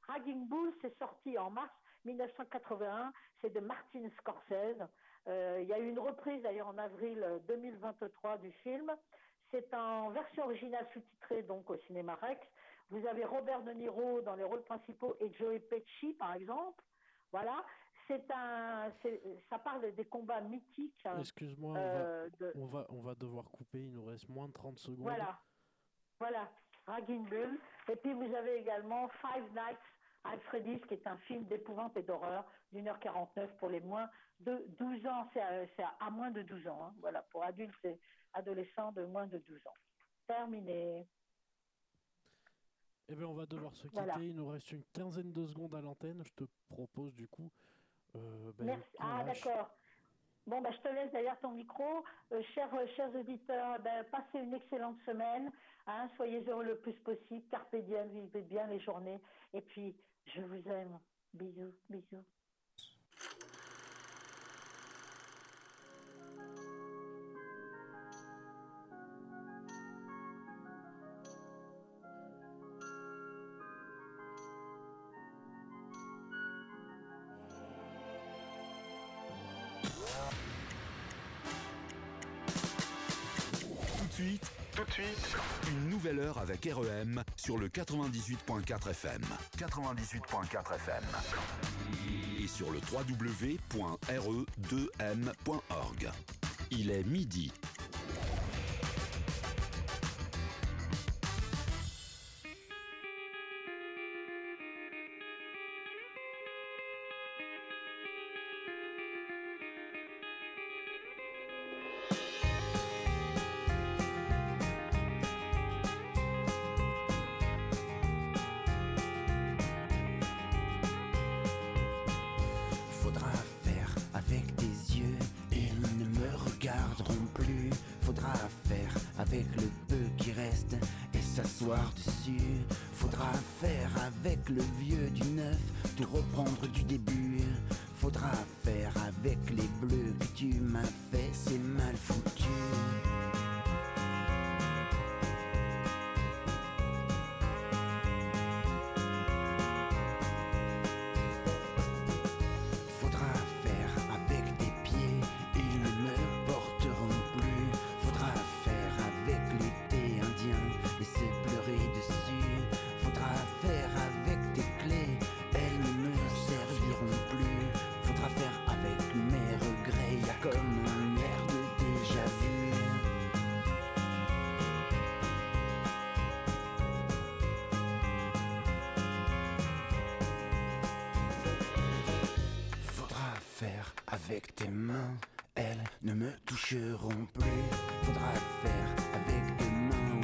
Ragging Bull, c'est sorti en mars 1981, c'est de Martin Scorsese. Euh, il y a eu une reprise d'ailleurs en avril 2023 du film. C'est en version originale sous-titrée donc au cinéma Rex. Vous avez Robert De Niro dans les rôles principaux et Joey Pesci par exemple. Voilà, c'est un, ça parle des combats mythiques. hein, Excuse-moi, euh, on, va, de- on, va, on va devoir couper, il nous reste moins de 30 secondes. Voilà, voilà, Ragging Bull. Et puis vous avez également Five Nights at Freddy's, qui est un film d'épouvante et d'horreur d'une heure 49 pour les moins de 12 ans. C'est à, c'est à- à moins de 12 ans. hein. Voilà, pour adultes et adolescents de moins de 12 ans. Terminé. Eh bien, on va devoir se quitter. Voilà. Il nous reste une quinzaine de secondes à l'antenne. Je te propose du coup. euh, ben, Merci. Ah, d'accord. Bon, bah, je te laisse derrière ton micro. Euh, chers, euh, chers auditeurs, ben, passez une excellente semaine. Hein, soyez heureux le plus possible. Carpe diem, vivez bien les journées. Et puis, je vous aime. Bisous, bisous. Avec REM sur le 98.4 FM. 98.4 FM. Et sur le www.re2m.org. Il est midi. Avec le peu qui reste et s'asseoir dessus. Faudra faire avec le vieux du neuf, tout reprendre du début. Faudra faire avec les bleus que avec tes mains, elles ne me toucheront plus. Faudra faire avec de